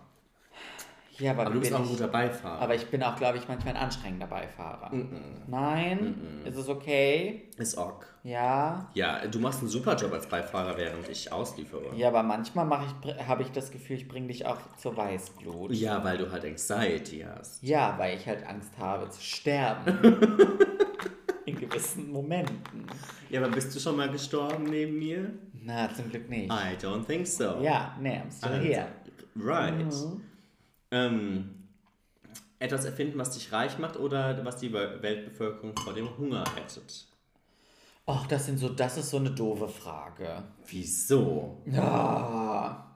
Ja, aber, aber du bist auch ein guter Beifahrer. aber ich bin auch, glaube ich, manchmal ein anstrengender Beifahrer. Mm-mm. Nein? Ist es okay? Ist ok. Ja. Ja, du machst einen super Job als Beifahrer, während ich ausliefere. Ja, aber manchmal ich, habe ich das Gefühl, ich bringe dich auch zur Weißglut. Ja, weil du halt Anxiety hast. Ja, weil ich halt Angst habe zu sterben. In gewissen Momenten. Ja, aber bist du schon mal gestorben neben mir? Na, zum Glück nicht. I don't think so. Ja, nee, I'm still Also, here. Right. Mhm. Ähm, etwas erfinden, was dich reich macht oder was die Wel- Weltbevölkerung vor dem Hunger rettet? Och, das sind so, das ist so eine doofe Frage. Wieso? Ja.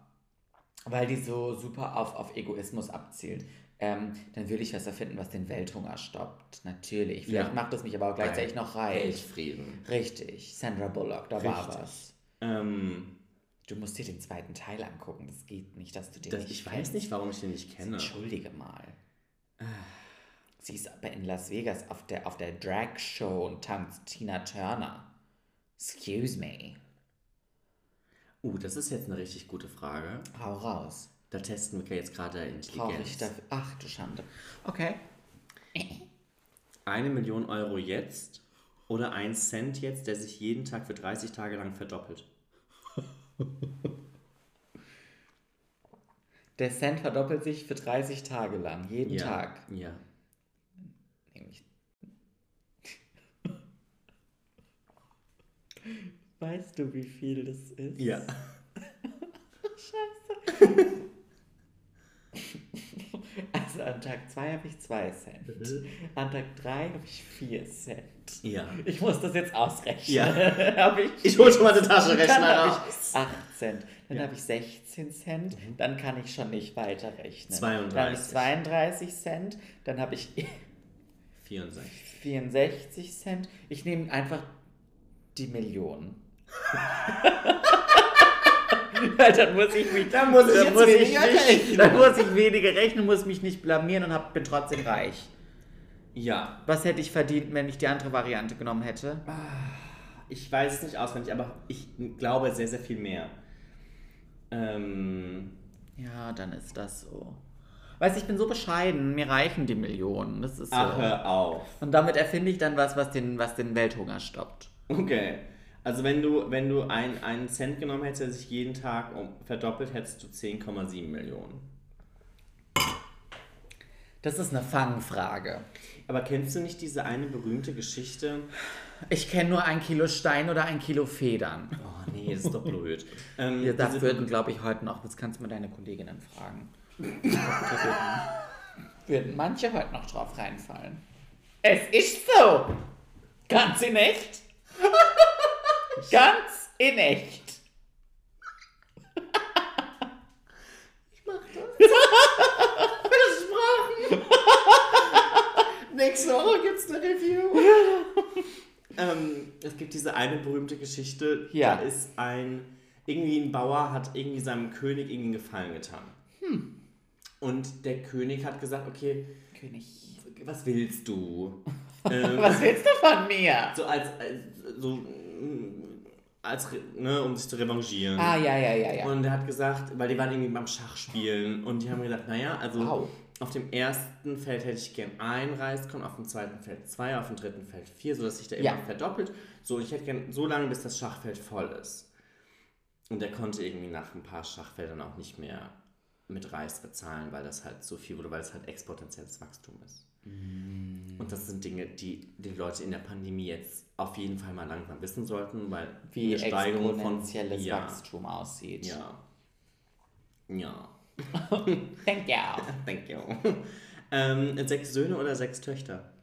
Weil die so super auf, auf Egoismus abzielt. Ähm, dann würde ich was erfinden, was den Welthunger stoppt. Natürlich. Vielleicht Ja. macht es mich aber auch gleichzeitig noch reich. Weltfrieden. Richtig. Sandra Bullock, da war Richtig. was. Ähm, Du musst dir den zweiten Teil angucken. Das geht nicht, dass du den das, nicht ich weiß kennst. nicht, warum ich den nicht kenne. Entschuldige mal. Sie ist aber in Las Vegas auf der, auf der Drag-Show und tanzt Tina Turner. Excuse me. Uh, das ist jetzt eine richtig gute Frage. Hau raus. Da testen wir jetzt gerade Brauche ich Intelligenz. dafür. Ach du Schande. Okay. Eine Million Euro jetzt oder ein Cent jetzt, der sich jeden Tag für 30 Tage lang verdoppelt. Der Cent verdoppelt sich für 30 Tage lang. Jeden ja. Tag. Ja. Nämlich. Weißt du, wie viel das ist? Ja. Also an Tag 2 habe ich 2 Cent. An Tag 3 habe ich 4 Cent. Ja. Ich muss das jetzt ausrechnen. Ja. ich, Ich hol schon mal den Taschenrechner raus. ich 8 Cent. Dann Ja. habe ich 16 Cent. Dann kann ich schon nicht weiterrechnen. 32. Dann habe ich 32 Cent. Dann habe ich 64. 64 Cent. Ich nehme einfach die Million. Dann muss ich mich, Dann muss ich jetzt muss weniger nicht, rechnen. Dann muss ich weniger rechnen, muss mich nicht blamieren und hab, bin trotzdem reich. Ja. Was hätte ich verdient, wenn ich die andere Variante genommen hätte? Ich weiß es nicht auswendig, aber ich glaube sehr, sehr viel mehr. Ähm, Ja, dann ist das so. Weißt du, ich bin so bescheiden, mir reichen die Millionen. Das ist so. ach, hör auf. Und damit erfinde ich dann was, was den, was den Welthunger stoppt. Okay. Also wenn du, wenn du ein, einen Cent genommen hättest, der sich jeden Tag um, verdoppelt, hättest du 10,7 Millionen. Das ist eine Fangfrage. Aber kennst du nicht diese eine berühmte Geschichte? Ich kenne nur ein Kilo Stein oder ein Kilo Federn. Oh nee, das ist doch blöd. ähm, Ja, da diese würden, glaube ich, heute noch, das kannst du mal deine Kolleginnen fragen. Würden, manche heute noch drauf reinfallen. Es ist so! Ganz in echt? Ganz In echt. Ich mach das. Versprochen. Nächste Woche gibt's eine Review. ähm, es gibt diese eine berühmte Geschichte. Ja. Da ist ein, irgendwie ein Bauer hat irgendwie seinem König irgendwie einen Gefallen getan. Hm. Und der König hat gesagt, okay, König. was willst du? ähm, Was willst du von mir? so als, als so mm, als ne, um sich zu revanchieren. Ah, ja, ja, ja, ja. Und er hat gesagt, weil die waren irgendwie beim Schachspielen und die haben gesagt, naja, also Wow. auf dem ersten Feld hätte ich gern ein Reiskorn, auf dem zweiten Feld zwei, auf dem dritten Feld vier, sodass sich da immer Ja. verdoppelt. So, ich hätte gern so lange, bis das Schachfeld voll ist. Und er konnte irgendwie nach ein paar Schachfeldern auch nicht mehr mit Reis bezahlen, weil das halt so viel wurde, weil es halt exponentielles Wachstum ist. Und das sind Dinge, die die Leute in der Pandemie jetzt auf jeden Fall mal langsam wissen sollten, weil Wie eine Steigerung von ja, Wachstum aussieht. ja. Ja. Thank you. Thank you. ähm, sechs Söhne oder sechs Töchter?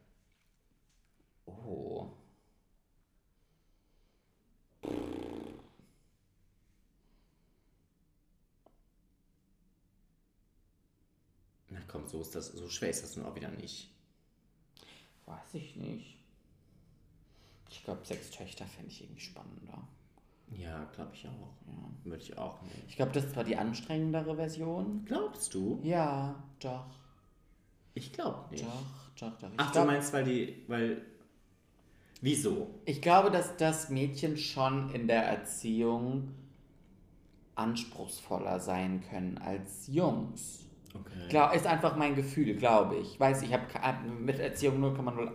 Oh. Na komm, so ist das, so schwer ist das nun auch wieder nicht. Weiß ich nicht. Ich glaube, sechs Töchter fände ich irgendwie spannender. Ja, glaube ich auch. Ja. Würde ich auch nicht. Ich glaube, das war die anstrengendere Version. Glaubst du? Ja, doch. Ich glaube nicht. Doch, doch, doch. Ich, Ach, du glaub, meinst, weil die, weil. Wieso? ich glaube, dass das Mädchen schon in der Erziehung anspruchsvoller sein können als Jungs. Okay. Glaub, ist einfach mein Gefühl, glaube ich. Weiß, ich habe mit Erziehung nur kann man nur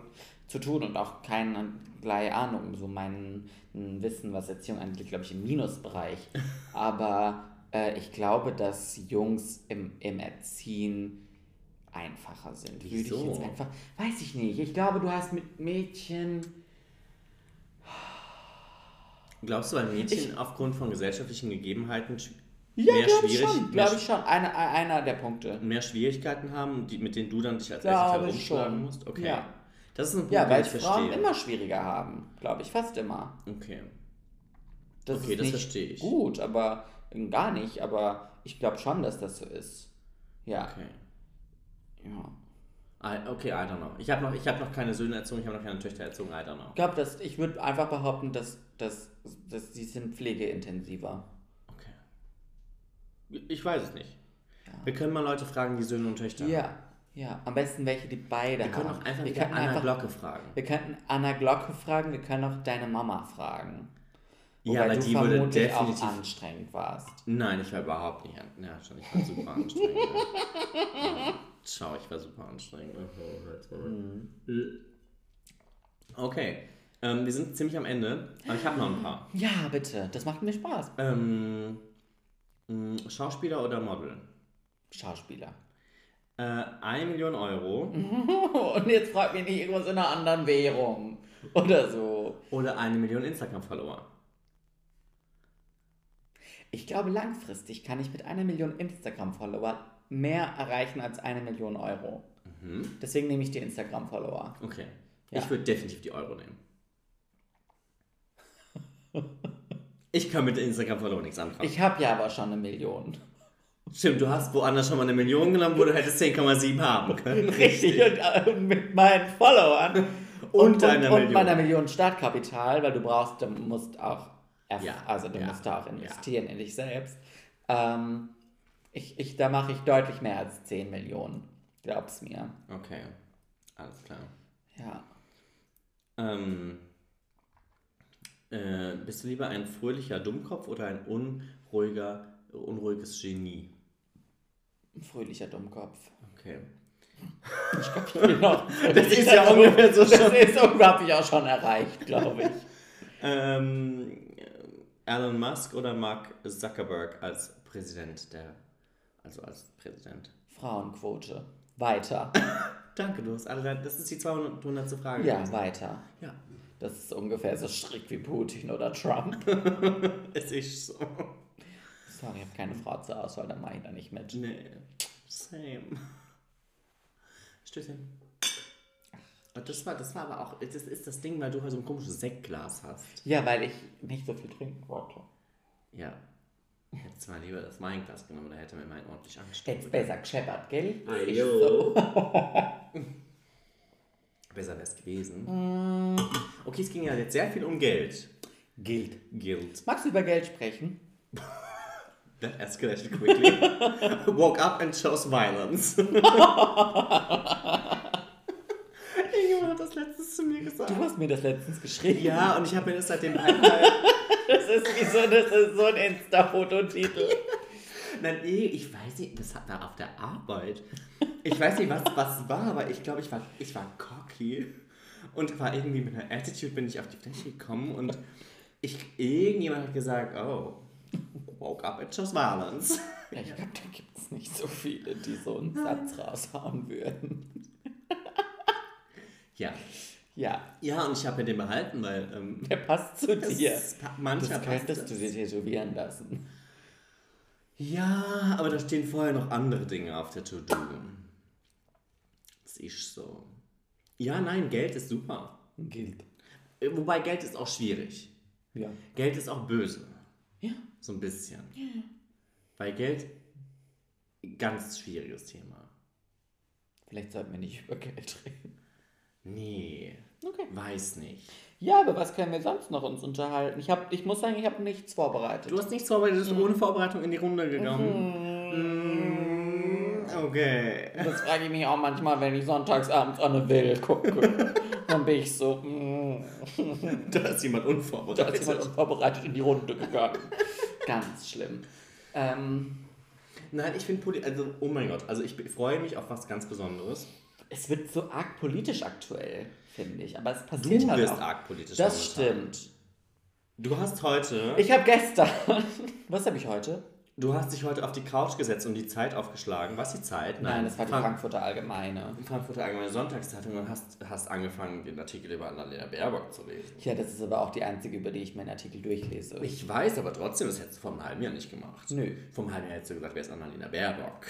zu tun und auch keinerlei Ahnung. So mein mm, Wissen, was Erziehung angeht, glaube ich, im Minusbereich. Aber äh, ich glaube, dass Jungs im, im Erziehen einfacher sind. Würde ich jetzt einfach. Weiß ich nicht. Ich glaube, du hast mit Mädchen. Glaubst du, weil Mädchen aufgrund von gesellschaftlichen Gegebenheiten Ja, glaube ich schon. Glaube ich schon. Eine, einer der Punkte. mehr Schwierigkeiten haben, die, mit denen du dann dich als Glaube Elternteil ich rumschlagen schon. musst? Okay. Ja. Das ist ein Punkt, Ja, den weil ich Frauen verstehe. immer schwieriger haben. Glaube ich, fast immer. Okay. Das Okay, ist das verstehe ich. gut, aber ähm, gar nicht. Aber ich glaube schon, dass das so ist. Ja. Okay. ja. I, okay, I don't know. Ich habe noch, ich hab noch keine Söhne erzogen, ich habe noch keine Töchter erzogen, I don't know. Ich glaube, dass ich würde einfach behaupten, dass, dass, dass sie sind pflegeintensiver. Ich weiß es nicht. Ja. Wir können mal Leute fragen, die Söhne und Töchter haben. Ja, ja. Am besten welche, die beide Wir können haben. auch einfach wir Anna einfach, Glocke fragen. Wir könnten Anna Glocke fragen, wir können auch deine Mama fragen. Ja, Wobei aber du die würde vermutlich definitiv. auch anstrengend warst. Nein, ich war überhaupt nicht. an- Ja, schon, ich war super anstrengend. ja. Schau, ich war super anstrengend. Okay, ähm, wir sind ziemlich am Ende, aber ich habe noch ein paar. Ja, bitte. Das macht mir Spaß. Ähm, Schauspieler oder Model? Schauspieler. Äh, eine Million Euro Und jetzt fragt mich nicht irgendwas in einer anderen Währung. Oder so. oder eine Million Instagram-Follower? Ich glaube, langfristig kann ich mit einer Million Instagram-Follower mehr erreichen als eine Million Euro. Mhm. Deswegen nehme ich die Instagram-Follower. Okay. Ja. Ich würde definitiv die Euro nehmen. Ich kann mit der Instagram-Follower nichts anfangen. Ich habe ja aber schon eine Million. Stimmt, du hast woanders schon mal eine Million genommen, wo du hättest 10,7 haben können. Richtig. Und, und mit meinen Followern. Und deiner und, Million. meiner Million Startkapital, weil du brauchst, du musst auch, Ja, also du ja, musst auch ja. investieren in dich selbst. Ähm, ich, ich, da mache ich deutlich mehr als 10 Millionen. Glaub's mir. Okay, alles klar. Ja. Ähm, äh, bist du lieber ein fröhlicher Dummkopf oder ein unruhiger, unruhiges Genie? Ein fröhlicher Dummkopf. Okay. Ich glaube, ich bin auch. Das ist ja ungefähr so Das schon. ist unglaublich auch schon erreicht, glaube ich. Ähm, Elon Musk oder Mark Zuckerberg als Präsident der, also als Präsident? Frauenquote. Weiter. Danke, du hast alle, das ist die 200. Frage. Ja, gewesen. weiter. Ja, Das ist ungefähr so schräg wie Putin oder Trump. es ist so. Sorry, ich habe keine Frau zur Auswahl, dann mache ich da nicht mit. Nee, same. Stößchen. Das war, das war aber auch, das ist das Ding, weil du halt so ein komisches Sektglas hast. Ja, weil ich nicht so viel trinken wollte. Ja. Ich hätte zwar lieber das Weinglas genommen, da hätte man meinen ordentlich angestoßen. Jetzt besser gescheppert, gell? Ah, Ich jo. so. Besser wäre es gewesen. Okay, es ging ja jetzt sehr viel um Geld. Gilt. Guild. Magst du über Geld sprechen? That escalated quickly. Woke up and chose violence. Irgendjemand hat das letztens zu mir gesagt. Du hast mir das letztens geschrieben. Ja, und ich habe mir das seitdem einmal. Das ist wie so, das ist so ein Insta-Fototitel. Nein, nee, ich weiß nicht, das hat da auf der Arbeit. Ich weiß nicht, was was war, aber ich glaube, ich war, ich war cocky und war irgendwie mit einer Attitude bin ich auf die Fläche gekommen und ich, irgendjemand hat gesagt, oh, woke up and chose violence. Ja, ich glaube, da gibt es nicht so viele, die so einen Satz raushauen würden. Ja. Ja, Ja, und ich habe mir den behalten, weil ähm, der passt zu dir. manchmal Das könntest du das. dir tätowieren lassen. Ja, aber da stehen vorher noch andere Dinge auf der To-Do. Das ist so. Ja, nein, Geld ist super. Gilt. Äh, Wobei Geld ist auch schwierig. Ja. Geld ist auch böse. Ja. So ein bisschen. Weil Geld, ganz schwieriges Thema. Vielleicht sollten wir nicht über Geld reden. Nee, Okay. weiß nicht. Ja, aber was können wir sonst noch uns unterhalten? Ich, hab, ich muss sagen, ich habe nichts vorbereitet. Du hast nichts vorbereitet, du bist ohne Vorbereitung in die Runde gegangen. Mm, Okay. Das frage ich mich auch manchmal, wenn ich sonntagsabends Anne Will gucke. Dann bin ich so, mm, Da ist jemand da ist unvorbereitet. jemand unvorbereitet in die Runde gegangen. Ganz schlimm. Ähm, Nein, ich finde, Poli also, oh mein Gott, also ich freue mich auf was ganz Besonderes. es wird so arg politisch aktuell, finde ich. Aber es Du passiert halt bist auch. arg politisch. Das momentan. stimmt. Du hast heute, Ich habe gestern. Was habe ich heute? du hast dich heute auf die Couch gesetzt und die Zeit aufgeschlagen. Was die Zeit? Nein, das war die Frank Frankfurter Allgemeine. Frankfurter Allgemeine Sonntagszeitung und hast, hast angefangen, den Artikel über Annalena Baerbock zu lesen. Ja, das ist aber auch die einzige, über die ich meinen Artikel durchlese. Ich weiß, aber trotzdem, das hättest du vor einem halben Jahr nicht gemacht. Nö. Vor einem halben Jahr hättest du gesagt, wer ist Annalena Baerbock?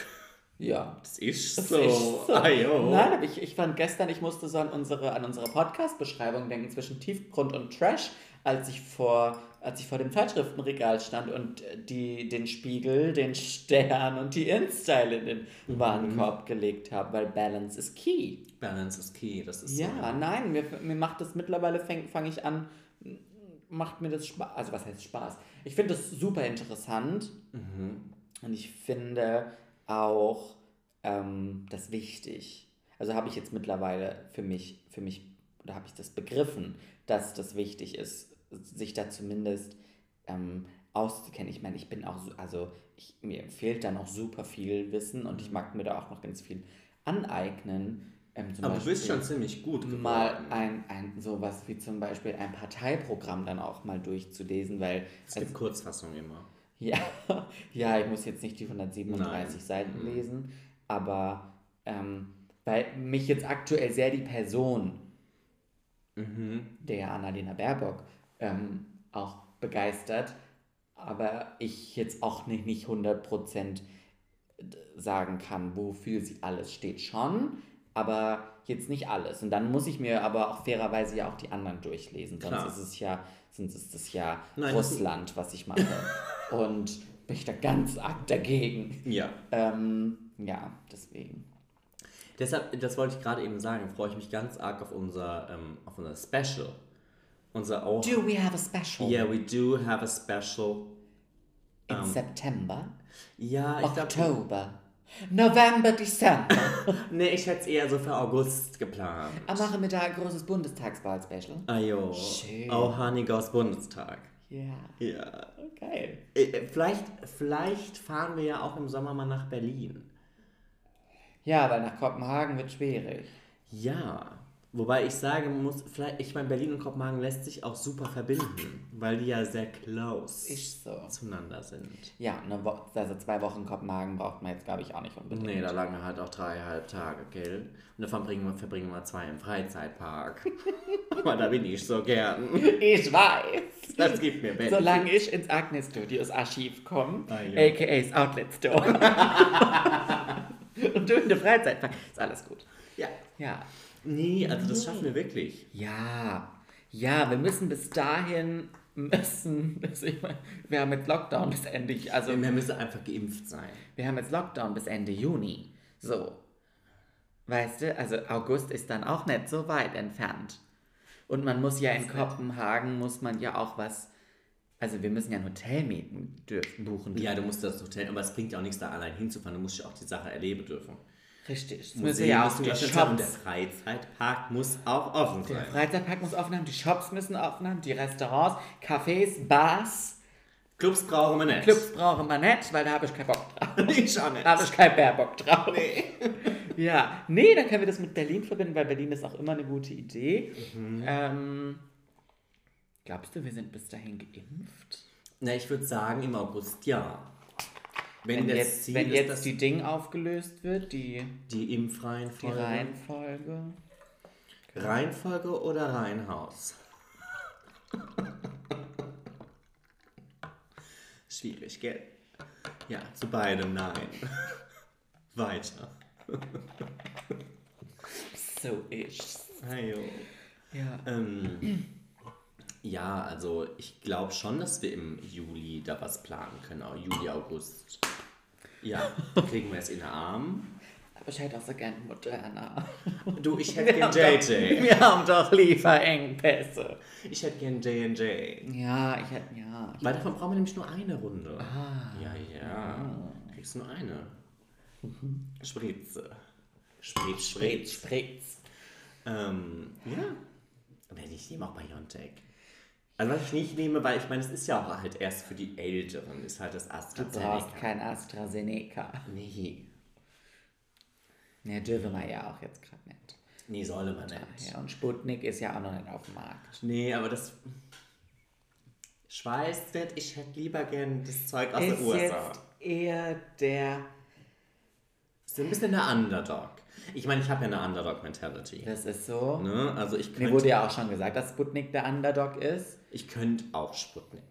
Ja. Das ist Das so. ist so. Ah. Nein, aber ich, ich fand gestern, ich musste so an unsere, an unsere Podcast-Beschreibung denken zwischen Tiefgrund und Trash, als ich vor, als ich vor dem Zeitschriftenregal stand und die, den Spiegel, den Stern und die InStyle in den Mhm. Warenkorb gelegt habe, weil Balance is key. Balance is key, das ist Ja, so. nein, mir, mir macht das mittlerweile, fange fang ich an, macht mir das Spaß. Also, was heißt Spaß? Ich finde das super interessant und ich finde auch ähm, das wichtig. Also habe ich jetzt mittlerweile für mich, für mich, oder habe ich das begriffen, dass das wichtig ist, sich da zumindest ähm, auszukennen. Ich meine, ich bin auch so, also ich, mir fehlt da noch super viel Wissen und ich mag mir da auch noch ganz viel aneignen. Ähm, Aber du bist Beispiel schon ziemlich gut geworden. mal ein, ein sowas wie zum Beispiel ein Parteiprogramm dann auch mal durchzulesen, weil es gibt Kurzfassung immer. Ja, ja, ich muss jetzt nicht die 137 Nein. Seiten lesen, aber ähm, weil mich jetzt aktuell sehr die Person der Annalena Baerbock ähm, auch begeistert, aber ich jetzt auch nicht, nicht 100% sagen kann, wofür sie alles steht schon, aber jetzt nicht alles. Und dann muss ich mir aber auch fairerweise ja auch die anderen durchlesen, sonst Klar. ist es ja, sonst ist es ja Nein, Russland, was ich mache. Und bin ich da ganz arg dagegen. Ja. Ähm, ja, deswegen. Deshalb, das wollte ich gerade eben sagen, freue ich mich ganz arg auf unser, ähm, auf unser Special. Unser oh, Do we have a special Yeah, we do have a special. in September, Ja, ich glaube. Oktober, November, Dezember? Nee, ich hätte es eher so für August geplant. Ah, machen wir da ein großes Bundestagswahl-Special? Ajo. Schön. Oh, Honey Goes Bundestag. Ja, Ja. geil. Äh, äh, Vielleicht, vielleicht fahren wir ja auch im Sommer mal nach Berlin. Ja, weil nach Kopenhagen wird schwierig. Ja. Wobei ich sagen muss, vielleicht, ich meine, Berlin und Kopenhagen lässt sich auch super verbinden, weil die ja sehr close so. zueinander sind. Ja, Wo also zwei Wochen Kopenhagen braucht man jetzt, glaube ich, auch nicht unbedingt. Nee, da lagen wir halt auch dreieinhalb Tage, gell? Und davon verbringen wir, verbringen wir zwei im Freizeitpark. Aber da bin ich so gern. Ich weiß. Das gibt mir Berlin. Solange ich ins Agnes Studios Archiv komme, Ah, ja. aka das Outlet Store. Und du in der Freizeitpark, ist alles gut. Ja. Ja. Nee, also das schaffen wir wirklich. Ja, ja, wir müssen bis dahin müssen, ich meine, wir haben jetzt Lockdown bis Ende, also Wir müssen einfach geimpft sein. wir haben jetzt Lockdown bis Ende Juni. So. Weißt du, also August ist dann auch nicht so weit entfernt. Und man muss ja in Kopenhagen, muss man ja auch was, also wir müssen ja ein Hotel mieten, dürfen, buchen. Ja, du musst das Hotel, aber es bringt ja auch nichts, da allein hinzufahren. Du musst ja auch die Sache erleben dürfen. Richtig. Müssen Museen ja auch die sein und der Shops. Freizeitpark muss auch offen Der sein. Freizeitpark muss offen haben, die Shops müssen offen haben, die Restaurants, Cafés, Bars, Clubs brauchen wir nicht. Clubs brauchen wir nicht, weil da habe ich keinen Bock drauf. ich auch nicht. Da habe ich keinen Bärbock drauf. Nee. Ja, nee, dann können wir das mit Berlin verbinden, weil Berlin ist auch immer eine gute Idee. Mhm. Ähm, glaubst du, wir sind bis dahin geimpft? Na, ich würde sagen, im August ja. Wenn, Wenn das jetzt, Ziel wenn jetzt die Ding aufgelöst wird, die, die die Impfreihenfolge. Reihenfolge. Reihenfolge oder Reihenhaus? Schwierig, gell? Ja, zu beidem nein. Weiter. So ist. Ayo. Ja. Ähm, ja, also ich glaube schon, dass wir im Juli da was planen können. Auch Juli, August. Ja, kriegen wir es in den Arm. Aber ich hätte auch so gerne Moderna. Du, ich hätte gern JJ. Wir haben doch Lieferengpässe. Ich hätte gern J&J. Ja, ich hätte, ja. Weil davon brauchen wir nämlich nur eine Runde. Ah. Ja, ja. Kriegst nur eine. Spritze. Spritz, Spritz, Spritz. Ähm, ja. Aber ich nehme auch Biontech. Also was ich nicht nehme, weil ich meine, es ist ja auch halt erst für die Älteren, ist halt das Du brauchst AstraZeneca. kein AstraZeneca. Nee. Ne, dürfen wir ja auch jetzt gerade nicht. Nee, solle man nicht. Ja, und Sputnik ist ja auch noch nicht auf dem Markt. Nee, aber das... Ich weiß nicht, ich hätte lieber gern das Zeug aus der ist USA. jetzt eher der. Ist ein bisschen der Underdog. Ich meine, ich habe ja eine Underdog-Mentality. Das ist so. Ne? Also ich Mir könnte wurde ja auch schon gesagt, dass Sputnik der Underdog ist. ich könnt auch Sputnik.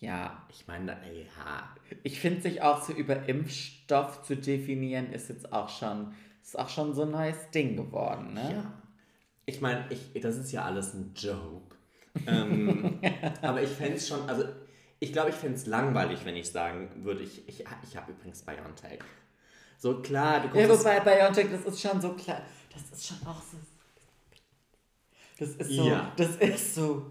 Ja. Ich meine, ja. Ich finde sich auch so über Impfstoff zu definieren, ist jetzt auch schon, ist auch schon so ein neues Ding geworden, ne? Ja. Ich meine, ich, das ist ja alles ein Joke. ähm, aber ich fände es schon, also ich glaube, ich fände es langweilig, wenn ich sagen würde, ich, ich, ich habe übrigens BioNTech. So klar, du Ja, kommst. wobei BioNTech, das ist schon so klar. Das ist schon auch so. Das ist so. Ja. Das ist so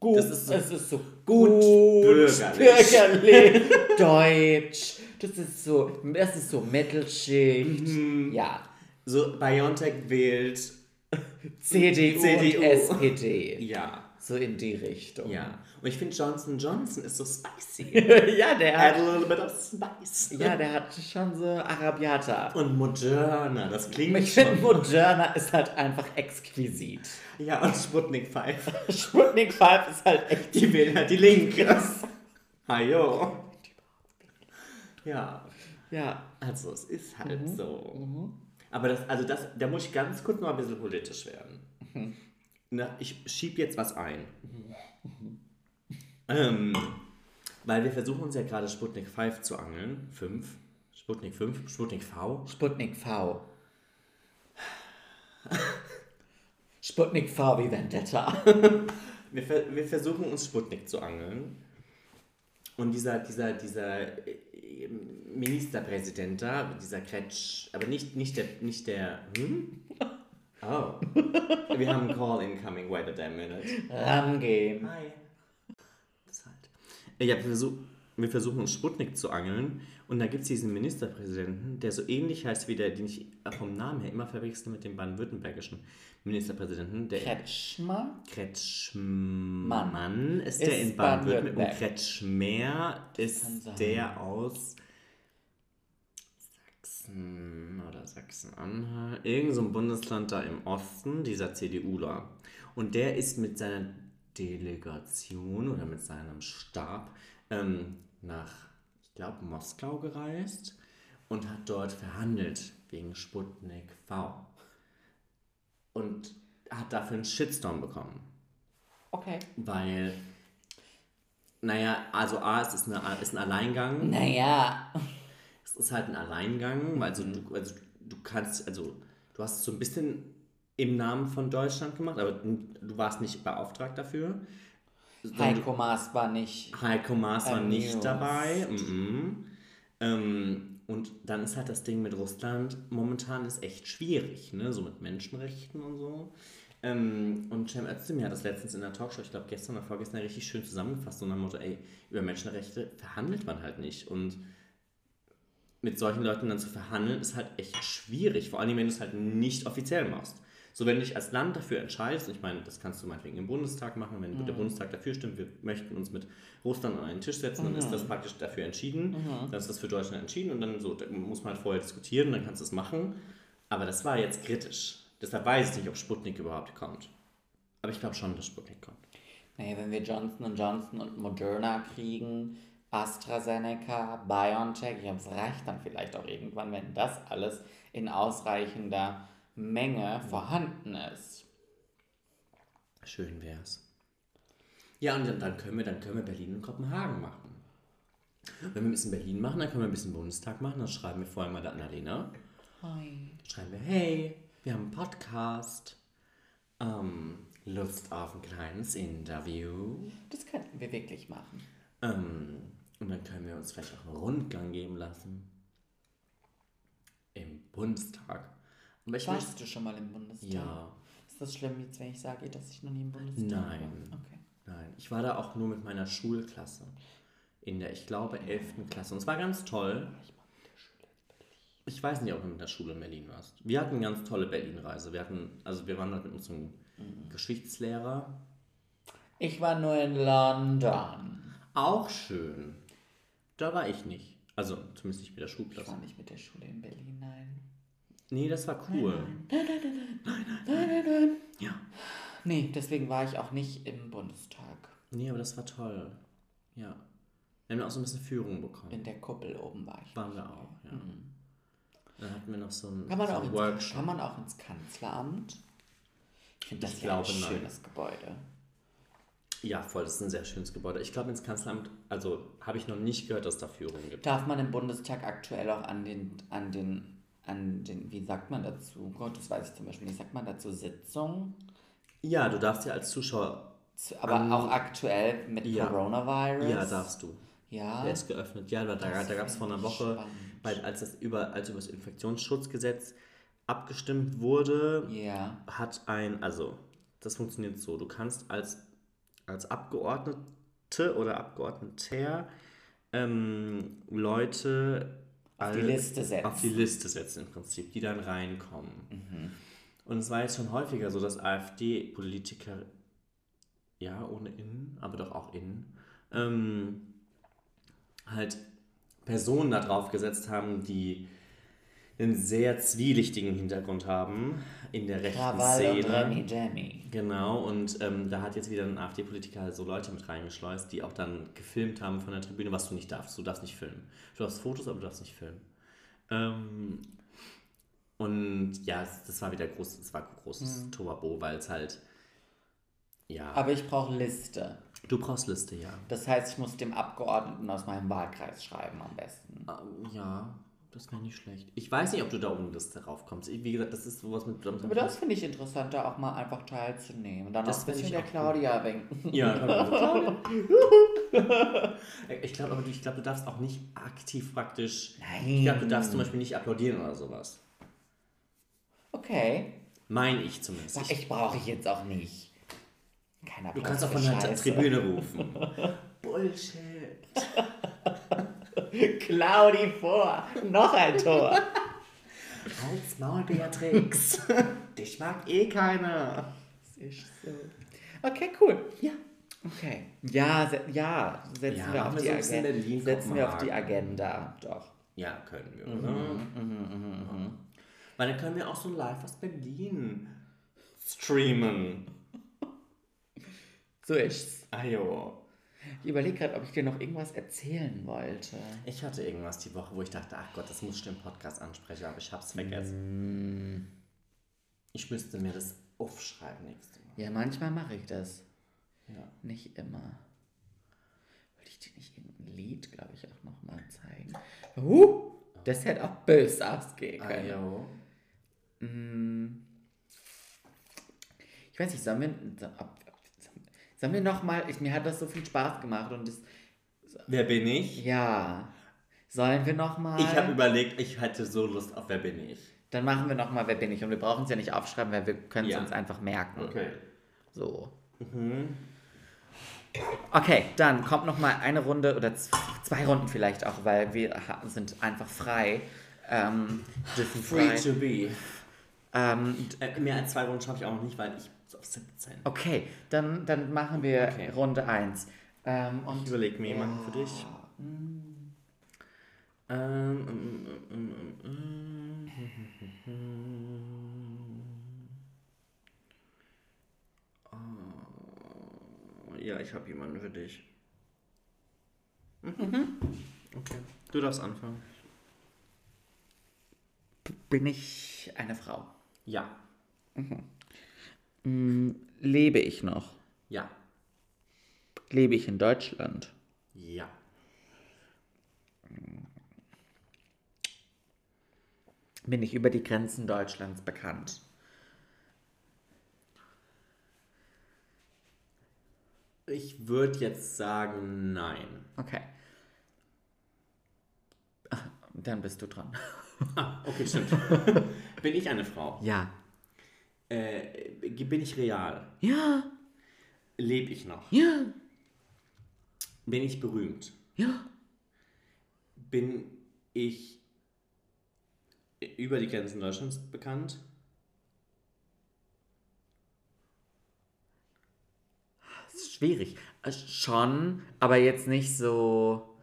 gut. Das ist so es ist so gut bürgerlich. bürgerlich, deutsch. Das ist so. Das ist so Mittelschicht. Mhm. Ja. so BioNTech wählt. CDU, CDU. und SPD. Ja. So in die Richtung. Ja. Und ich finde Johnson Johnson ist so spicy. ja, der Add hat. a little bit of spice. Ja, der hat schon so Arabiata. Und Moderna, das klingt Ich finde, schon. Moderna ist halt einfach exquisit. Ja, und Sputnik 5. Sputnik 5 ist halt echt Die wählen halt die Linke. Hajo. Ja, Ja. also es ist halt so. Aber das, also das, da muss ich ganz kurz noch ein bisschen politisch werden. Na, ich schieb jetzt was ein. Ähm, weil wir versuchen uns ja gerade Sputnik 5 zu angeln. 5. Sputnik 5, Sputnik V. Sputnik V. Sputnik V wie Vendetta. Wir, ver wir versuchen uns Sputnik zu angeln. Und dieser, dieser, dieser äh, Ministerpräsident da, dieser Kretsch, aber nicht, nicht der, nicht der, hm? Oh. Wir haben einen Call incoming, wait a damn minute. Rangehen. Hi. Ja, wir, versuch, wir versuchen uns Sputnik zu angeln und da gibt es diesen Ministerpräsidenten, der so ähnlich heißt wie der, den ich vom Namen her immer verwechsel mit dem baden-württembergischen Ministerpräsidenten, der Kretschmer. Kretschmann ist, der Ist in Baden-Württemberg und. Kretschmer ist der aus Sachsen oder Sachsen-Anhalt, irgend so ein Bundesland da im Osten, dieser CDUler. Und der ist mit seiner Delegation oder mit seinem Stab ähm, nach, ich glaube, Moskau gereist und hat dort verhandelt wegen Sputnik V. Und hat dafür einen Shitstorm bekommen. Okay. Weil, naja, also A, es ist, eine, ist ein Alleingang. Naja. Es ist halt ein Alleingang, weil also du, also du kannst, also du hast so ein bisschen im Namen von Deutschland gemacht, aber du warst nicht beauftragt dafür. Heiko Maas war nicht. Heiko Maas war nicht amused. dabei. Mhm. Ähm, und dann ist halt das Ding mit Russland momentan ist echt schwierig, ne? So mit Menschenrechten und so. Ähm, und Cem Özdemir hat das letztens in der Talkshow, ich glaube gestern oder vorgestern, richtig schön zusammengefasst und nach dem Motto, ey, über Menschenrechte verhandelt man halt nicht. Und mit solchen Leuten dann zu verhandeln, ist halt echt schwierig. Vor allem, wenn du es halt nicht offiziell machst. So, wenn du dich als Land dafür entscheidest, ich meine, das kannst du meinetwegen im Bundestag machen, wenn der Bundestag dafür stimmt, wir möchten uns mit Russland an einen Tisch setzen, dann ist das praktisch dafür entschieden. Dann ist das für Deutschland entschieden und dann so, muss man halt vorher diskutieren, dann kannst du es machen. Aber das war jetzt kritisch. Deshalb weiß ich nicht, ob Sputnik überhaupt kommt. Aber ich glaube schon, dass Sputnik kommt. Naja, wenn wir Johnson Johnson und Moderna kriegen, AstraZeneca, BioNTech, ich glaube, es reicht dann vielleicht auch irgendwann, wenn das alles in ausreichender Menge vorhanden ist. Schön wär's. Ja, und dann, dann, können wir, dann können wir Berlin und Kopenhagen machen. Wenn wir ein bisschen Berlin machen, dann können wir ein bisschen Bundestag machen. Dann schreiben wir vorher mal der Annalena. Hi. Schreiben wir, hey, wir haben einen Podcast. Ähm, Lust auf ein kleines Interview. Das könnten wir wirklich machen. Ähm, und dann können wir uns vielleicht auch einen Rundgang geben lassen. Im Bundestag. Aber ich Warst du schon mal im Bundestag? Ja. Ist das schlimm jetzt, wenn ich sage, dass ich noch nie im Bundestag Nein. war? Okay. Nein, ich war da auch nur mit meiner Schulklasse. In der, ich glaube, 11. Klasse. Und es war ganz toll. Ich weiß nicht, ob du mit der Schule in Berlin warst. Wir hatten eine ganz tolle Berlin-Reise. Wir hatten, also wir waren dort mit unserem Geschichtslehrer. Ich war nur in London. Auch schön. Da war ich nicht. Also zumindest nicht mit der Ich Schulklasse. war nicht mit der Schule in Berlin, nein. Nee, das war cool. Ja. Nee, deswegen war ich auch nicht im Bundestag. Nee, aber das war toll. Ja. Wir haben auch so ein bisschen Führung bekommen. In der Kuppel oben war ich. Waren wir auch, ja. Dann hatten wir noch so einen, Kann man, so auch einen ins, Workshop. kann man auch ins Kanzleramt? Ich finde das Ich ja ein glaube, nein. schönes Gebäude. Ja, voll, das ist ein sehr schönes Gebäude. Ich glaube, ins Kanzleramt, also habe ich noch nicht gehört, dass es da Führungen gibt. Darf man im Bundestag aktuell auch an den, an den, an den, wie sagt man dazu? Gott, das weiß ich zum Beispiel nicht. Sagt man dazu Sitzung? Ja, du darfst ja als Zuschauer, Zu- Aber An- auch aktuell mit Ja. Coronavirus? ja, darfst du. Ja. Der ist geöffnet. Ja, da, da, gab es vor einer Woche, weil als das über, als über das Infektionsschutzgesetz abgestimmt wurde, Ja. hat ein, also das funktioniert so, du kannst als, als Abgeordnete oder Abgeordneter ähm, Leute Auf die Liste setzen. auf die Liste setzen im Prinzip, die dann reinkommen. Mhm. Und es war jetzt schon häufiger so, dass AfD-Politiker, ja, ohne Innen, aber doch auch Innen, ähm, halt Personen da drauf gesetzt haben, die einen sehr zwielichtigen Hintergrund haben in der rechten Krawall und Szene. Remi Demi. Genau, und ähm, da hat jetzt wieder ein AfD-Politiker so Leute mit reingeschleust, die auch dann gefilmt haben von der Tribüne, was du nicht darfst. Du darfst nicht filmen. Du darfst Fotos, aber du darfst nicht filmen. Ähm, und ja, das war wieder groß, es war großes Tobabo, weil es halt, ja, Aber ich brauche Liste. du brauchst Liste, ja. Das heißt, ich muss dem Abgeordneten aus meinem Wahlkreis schreiben am besten. Ähm, ja, das wäre nicht schlecht. Ich weiß nicht, ob du da oben Liste raufkommst. Ich- Wie gesagt, das ist sowas mit... Aber das finde ich interessant, da auch mal einfach teilzunehmen. Und dann Das auch ein bisschen der Claudia winken. Ja, ich glaube aber, du- ich glaube, du darfst auch nicht aktiv praktisch. Nein. Ich glaube, du darfst zum Beispiel nicht applaudieren oder sowas. Okay. Mein ich zumindest. Sag, Ich, ich brauche ich jetzt auch nicht. Keiner du kannst auch von der Tribüne rufen. Bullshit. Claudi vor. Noch ein Tor. Halt's Maul, Beatrix. Dich mag eh keiner. Das ist so. Okay, cool. Ja. Okay. Ja, se ja setzen Ja, wir auf wir. Berlin, Setzen wir auf die. Agenda. Doch. Ja, können wir, oder? Mhm, Weil dann können wir auch so live aus Berlin streamen. So ist's. Ajo. Ich überlege gerade, ob ich dir noch irgendwas erzählen wollte. Ich hatte irgendwas die Woche, wo ich dachte, ach Gott, das muss ich im Podcast ansprechen, aber ich hab's vergessen. Ich müsste mir das aufschreiben nächste Mal. Ja, manchmal mache ich das. Ja. Nicht immer. Wollte ich dir nicht irgendein Lied, glaube ich, auch nochmal zeigen? Uh, das hätte auch böse ausgehen können. Ajo. Mm. Ich weiß nicht, sollen wir, sollen wir nochmal, mir hat das so viel Spaß gemacht und das, Wer bin ich? ja, sollen wir nochmal? Ich habe überlegt, ich hätte so Lust auf Wer bin ich? Dann machen wir nochmal, wer bin ich? Und wir brauchen es ja nicht aufschreiben, weil wir können es Ja. uns einfach merken. Okay. So. Okay, dann kommt noch mal eine Runde oder zwei Runden vielleicht auch, weil wir sind einfach frei. Ähm, Free frei. to be. Ähm, Äh, mehr als zwei Runden schaffe ich auch noch nicht, weil ich 17. okay, dann, dann machen wir Okay. Runde 1. Ähm, und Ich überlege mir jemanden für dich. Ähm, ähm, ähm, ähm, ähm. Ja, ich habe jemanden für dich. Mhm. Okay, du darfst anfangen. bin ich eine Frau? Ja. Lebe ich noch? Ja. Lebe ich in Deutschland? Ja. Bin ich über die Grenzen Deutschlands bekannt? Ich würde jetzt sagen, nein. Okay. Ah, Dann bist du dran. Ah, okay, stimmt. Bin ich eine Frau? Ja. Äh, bin ich real? Ja, Lebe ich noch? ja, Bin ich berühmt? ja. Bin ich über die Grenzen Deutschlands bekannt? Das ist schwierig. Äh, Schon, aber jetzt nicht so.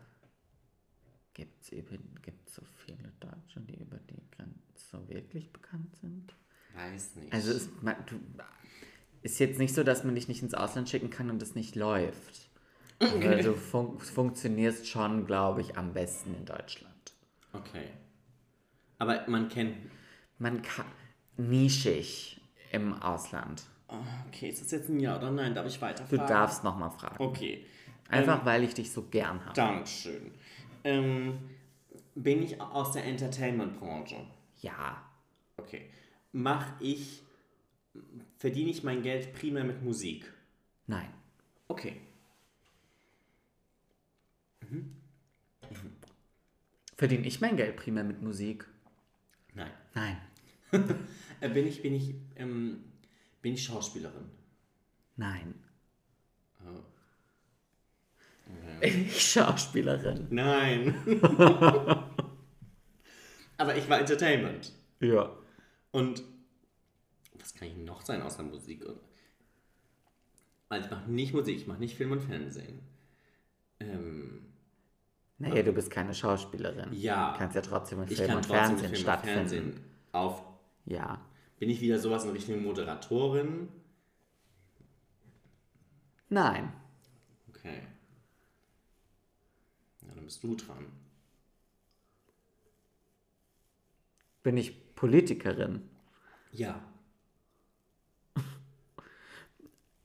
Gibt es so viele Deutsche, die über die Grenze so wirklich bekannt sind? Weiß nicht. Also ist, man, du, ist jetzt nicht so, dass man dich nicht ins Ausland schicken kann und es nicht läuft. Also du fun funktionierst schon, glaube ich, am besten in Deutschland. okay. Aber man kennt. Man kann nischig im Ausland. Oh, okay, ist das jetzt ein Ja oder Nein? Darf ich Du weiterfragen? darfst noch mal fragen. Okay. Einfach, weil ich dich so gern habe. Dankeschön. Ähm, bin ich aus der Entertainment-Branche? Ja. Okay. Mach ich. Verdiene ich mein Geld primär mit Musik? Nein. Okay. Verdiene ich mein Geld primär mit Musik? Nein. Nein. Äh, bin ich, bin ich, ähm, bin ich Schauspielerin? Nein. Oh. Ich Schauspielerin. Nein. Aber ich war Entertainment. Ja. Und was kann ich noch sein außer Musik? Also ich mache nicht Musik, ich mache nicht Film und Fernsehen. Ähm, Naja, du bist keine Schauspielerin. Ja. Du kannst ja trotzdem ich Film kann und Fernsehen Film stattfinden. Fernsehen auf. Ja. Bin ich wieder sowas in Richtung Moderatorin? Nein. Okay. Ja, dann bist du dran. Bin ich Politikerin? Ja.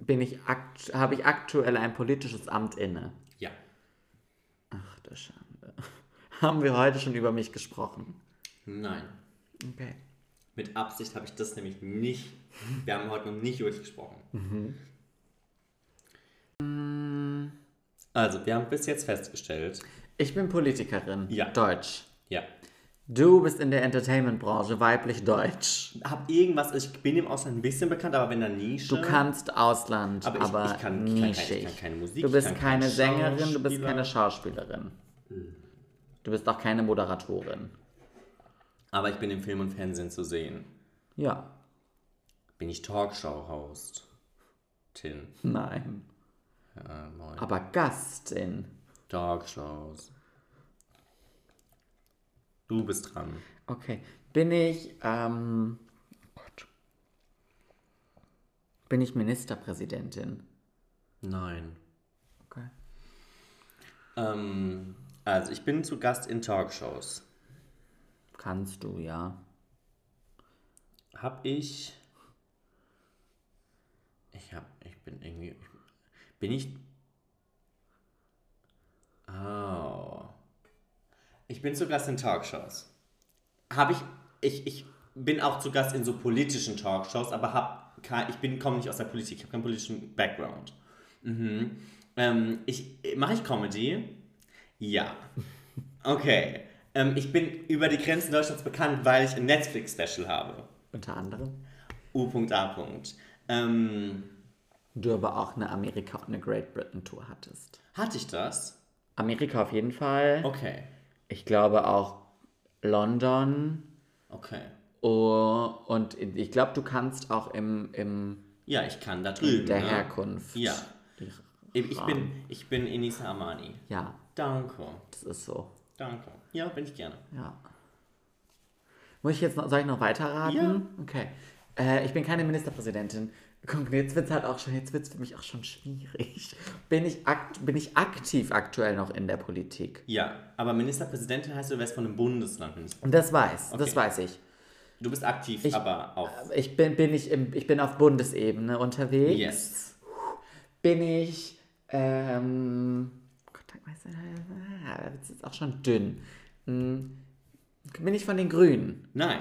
Bin ich akt habe ich aktuell ein politisches Amt inne? Ja. Ach du Schande. Haben wir heute schon über mich gesprochen? Nein. Okay. Mit Absicht habe ich das nämlich nicht. Wir haben heute noch nicht über dich gesprochen. Also, wir haben bis jetzt festgestellt. Ich bin Politikerin. Ja. Deutsch. Ja. Du bist in der Entertainment-Branche, weiblich deutsch. Hab irgendwas, ich bin im Ausland ein bisschen bekannt, aber wenn dann Nische. Du kannst Ausland, Aber aber, ich- ich kann- ich kann kein- ich nischig. kann keine Musik, du ich bist keine kein Sängerin, du bist keine Schauspielerin. Du bist auch keine Moderatorin. Aber ich bin im Film und Fernsehen zu sehen. Ja. Bin ich Talkshow-Host? Tin. Nein. Ja. Aber Gastin. Talkshows. Du bist dran. Okay. Bin ich, ähm, oh Gott. Bin ich Ministerpräsidentin? Nein. Okay. Ähm, also, ich bin zu Gast in Talkshows. Kannst du, ja. Hab ich. Ich hab. Ich bin irgendwie. Bin ich. Oh. Ich bin zu Gast in Talkshows. Hab ich. Ich, ich bin auch zu Gast in so politischen Talkshows, aber hab ke- ich bin komme nicht aus der Politik, ich habe keinen politischen Background. Mhm. Ähm, ich, mache ich Comedy? Ja. Okay. Ähm, ich bin über die Grenzen Deutschlands bekannt, weil ich ein Netflix-Special habe. Unter anderem. U.A. Ähm, Du aber auch eine Amerika- und eine Great Britain Tour hattest. hatte ich das? Amerika auf jeden Fall. Okay. Ich glaube auch London. Okay. Oh, und ich glaube, du kannst auch im, im Ja, ich kann da drüben. der ne? Herkunft. Ja. Ich bin, ich bin Inisa Amani. Ja, Danke. das ist so. Danke. Ja, bin ich gerne. Ja. Muss ich jetzt noch, soll ich noch weiterraten? Ja. Okay. Äh, ich bin keine Ministerpräsidentin. Guck, jetzt wird es halt auch schon, jetzt wird es für mich auch schon schwierig. Bin ich, akt, bin ich aktiv aktuell noch in der Politik? Ja, aber Ministerpräsidentin heißt, du wärst von einem Bundesland. Und das weiß, das Okay. weiß ich. Du bist aktiv, Ich- aber auf. Ich bin, bin, ich, im, ich bin auf Bundesebene unterwegs. Yes. Bin ich, ähm, Gott, weißt du, ah, da wird es jetzt auch schon dünn. Hm, Bin ich von den Grünen? Nein.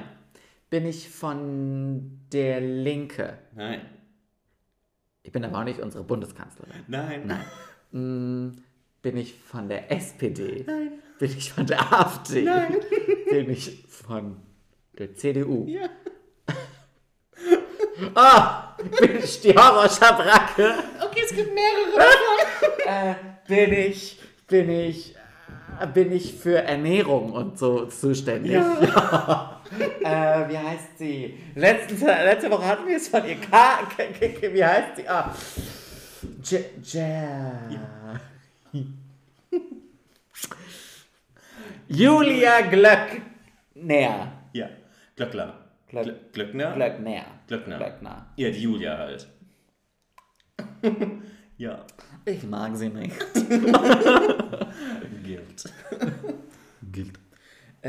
Bin ich von der Linke? Nein. Ich bin aber auch nicht unsere Bundeskanzlerin. Nein. Nein. Mm, Bin ich von der SPD? Nein. Bin ich von der AfD? Nein. Bin ich von der CDU? Ja. Ah! Bin ich die Horrorschabracke? Okay, es gibt mehrere. äh, bin ich, bin ich, äh, bin ich für Ernährung und so zuständig? Ja. Äh, wie heißt sie? Letzte, letzte Woche hatten wir es von ihr. Ka K K K wie heißt sie? Ah. J J Julia Glöckner. Ja. Glöckler. Glöck- Glö- Glöckner? Glöckner. Glöckner. Glöckner. Ja, die Julia halt. ja. Ich mag sie nicht. Gilt. Gilt.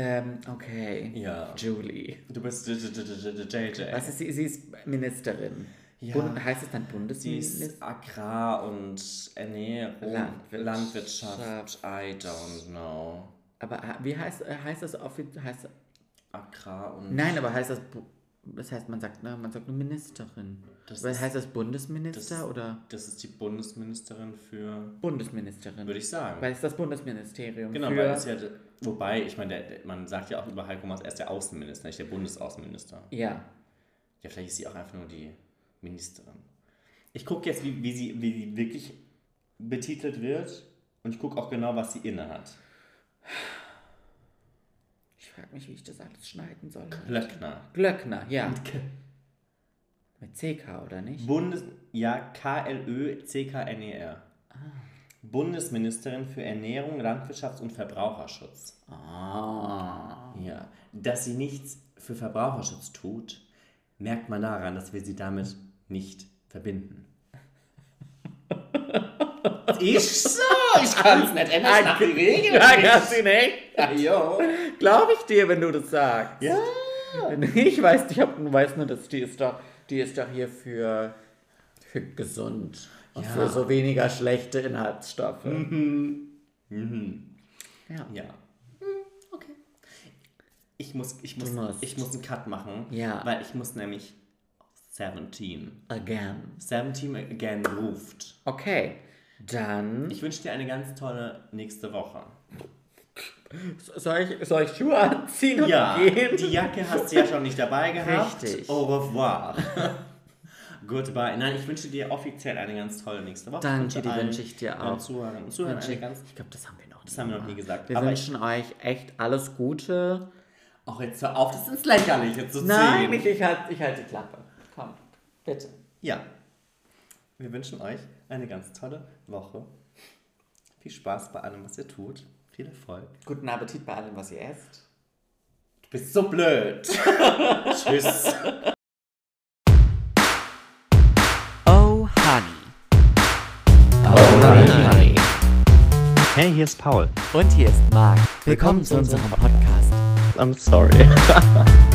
Ähm, okay. Ja. Julie. Du bist JJ. Was ist sie? Sie ist Ministerin. Ja. Bund, heißt es dann Sie Bundesministerin? ist Agrar- und Ernährung, Landwirtschaft. Landwirtschaft, I don't know. Aber ha- wie heißt, äh, heißt das offiziell? Heißt, Agrar und... nein, aber heißt das. Das heißt, man sagt, ne, man sagt nur Ministerin. Das ist- heißt das Bundesminister das- oder Das ist die Bundesministerin für... Bundesministerin? Würde ich sagen. Weil es das Bundesministerium. Genau, für, weil es ja... Wobei, ich meine, der, der, man sagt ja auch über Heiko Maas, er ist der Außenminister, nicht der Bundesaußenminister. Ja. Ja, vielleicht ist sie auch einfach nur die Ministerin. Ich gucke jetzt, wie, wie, sie, wie sie wirklich betitelt wird und ich gucke auch genau, was sie inne hat. Ich frage mich, wie ich das alles schneiden soll. Glöckner. Glöckner, ja. Mit CK, oder nicht? Bundes... Ja, K-L-Ö-C-K-N-E-R. Bundesministerin für Ernährung, Landwirtschafts- und Verbraucherschutz. Ah. Ja. Dass sie nichts für Verbraucherschutz tut, merkt man daran, dass wir sie damit nicht verbinden. ich so, ich kann es nicht ändern nach den Regeln. Ja, kannst du nicht? Ja, jo. Glaube ich dir, wenn du das sagst. Ja. Ich weiß, ich hab, weiß nur, dass die ist doch, die ist doch hier für, für gesund und Ja. für so weniger schlechte Inhaltsstoffe. Ja. Ja. Okay. Ich muss, ich muss, ich muss einen Cut machen, Ja. weil ich muss nämlich 17. Again. 17 again ruft. Okay. Dann. Ich wünsche dir eine ganz tolle nächste Woche. Soll ich, soll ich Schuhe anziehen und Ja, gehen? die Jacke hast du ja schon nicht dabei gehabt. Richtig. Au revoir. Goodbye. Nein, ich wünsche dir offiziell eine ganz tolle nächste Woche. Danke, die wünsche ich dir auch. Zuhörern und Zuhörern Wünsche- eine ganz, ich glaube, das haben wir noch das haben wir noch nie gesagt. Wir Aber wünschen euch echt alles Gute. auch jetzt hör auf, das ist ins Lächerliche zu ziehen. Nein, ich, ich halte ich halt die Klappe. Komm, bitte. Ja. Wir wünschen euch eine ganz tolle Woche. Viel Spaß bei allem, was ihr tut. Viel Erfolg. Guten Appetit bei allem, was ihr esst. Du bist so blöd. Tschüss. Hey, hier ist Paul. Und hier ist Marc. Willkommen zu unserem Podcast. I'm sorry.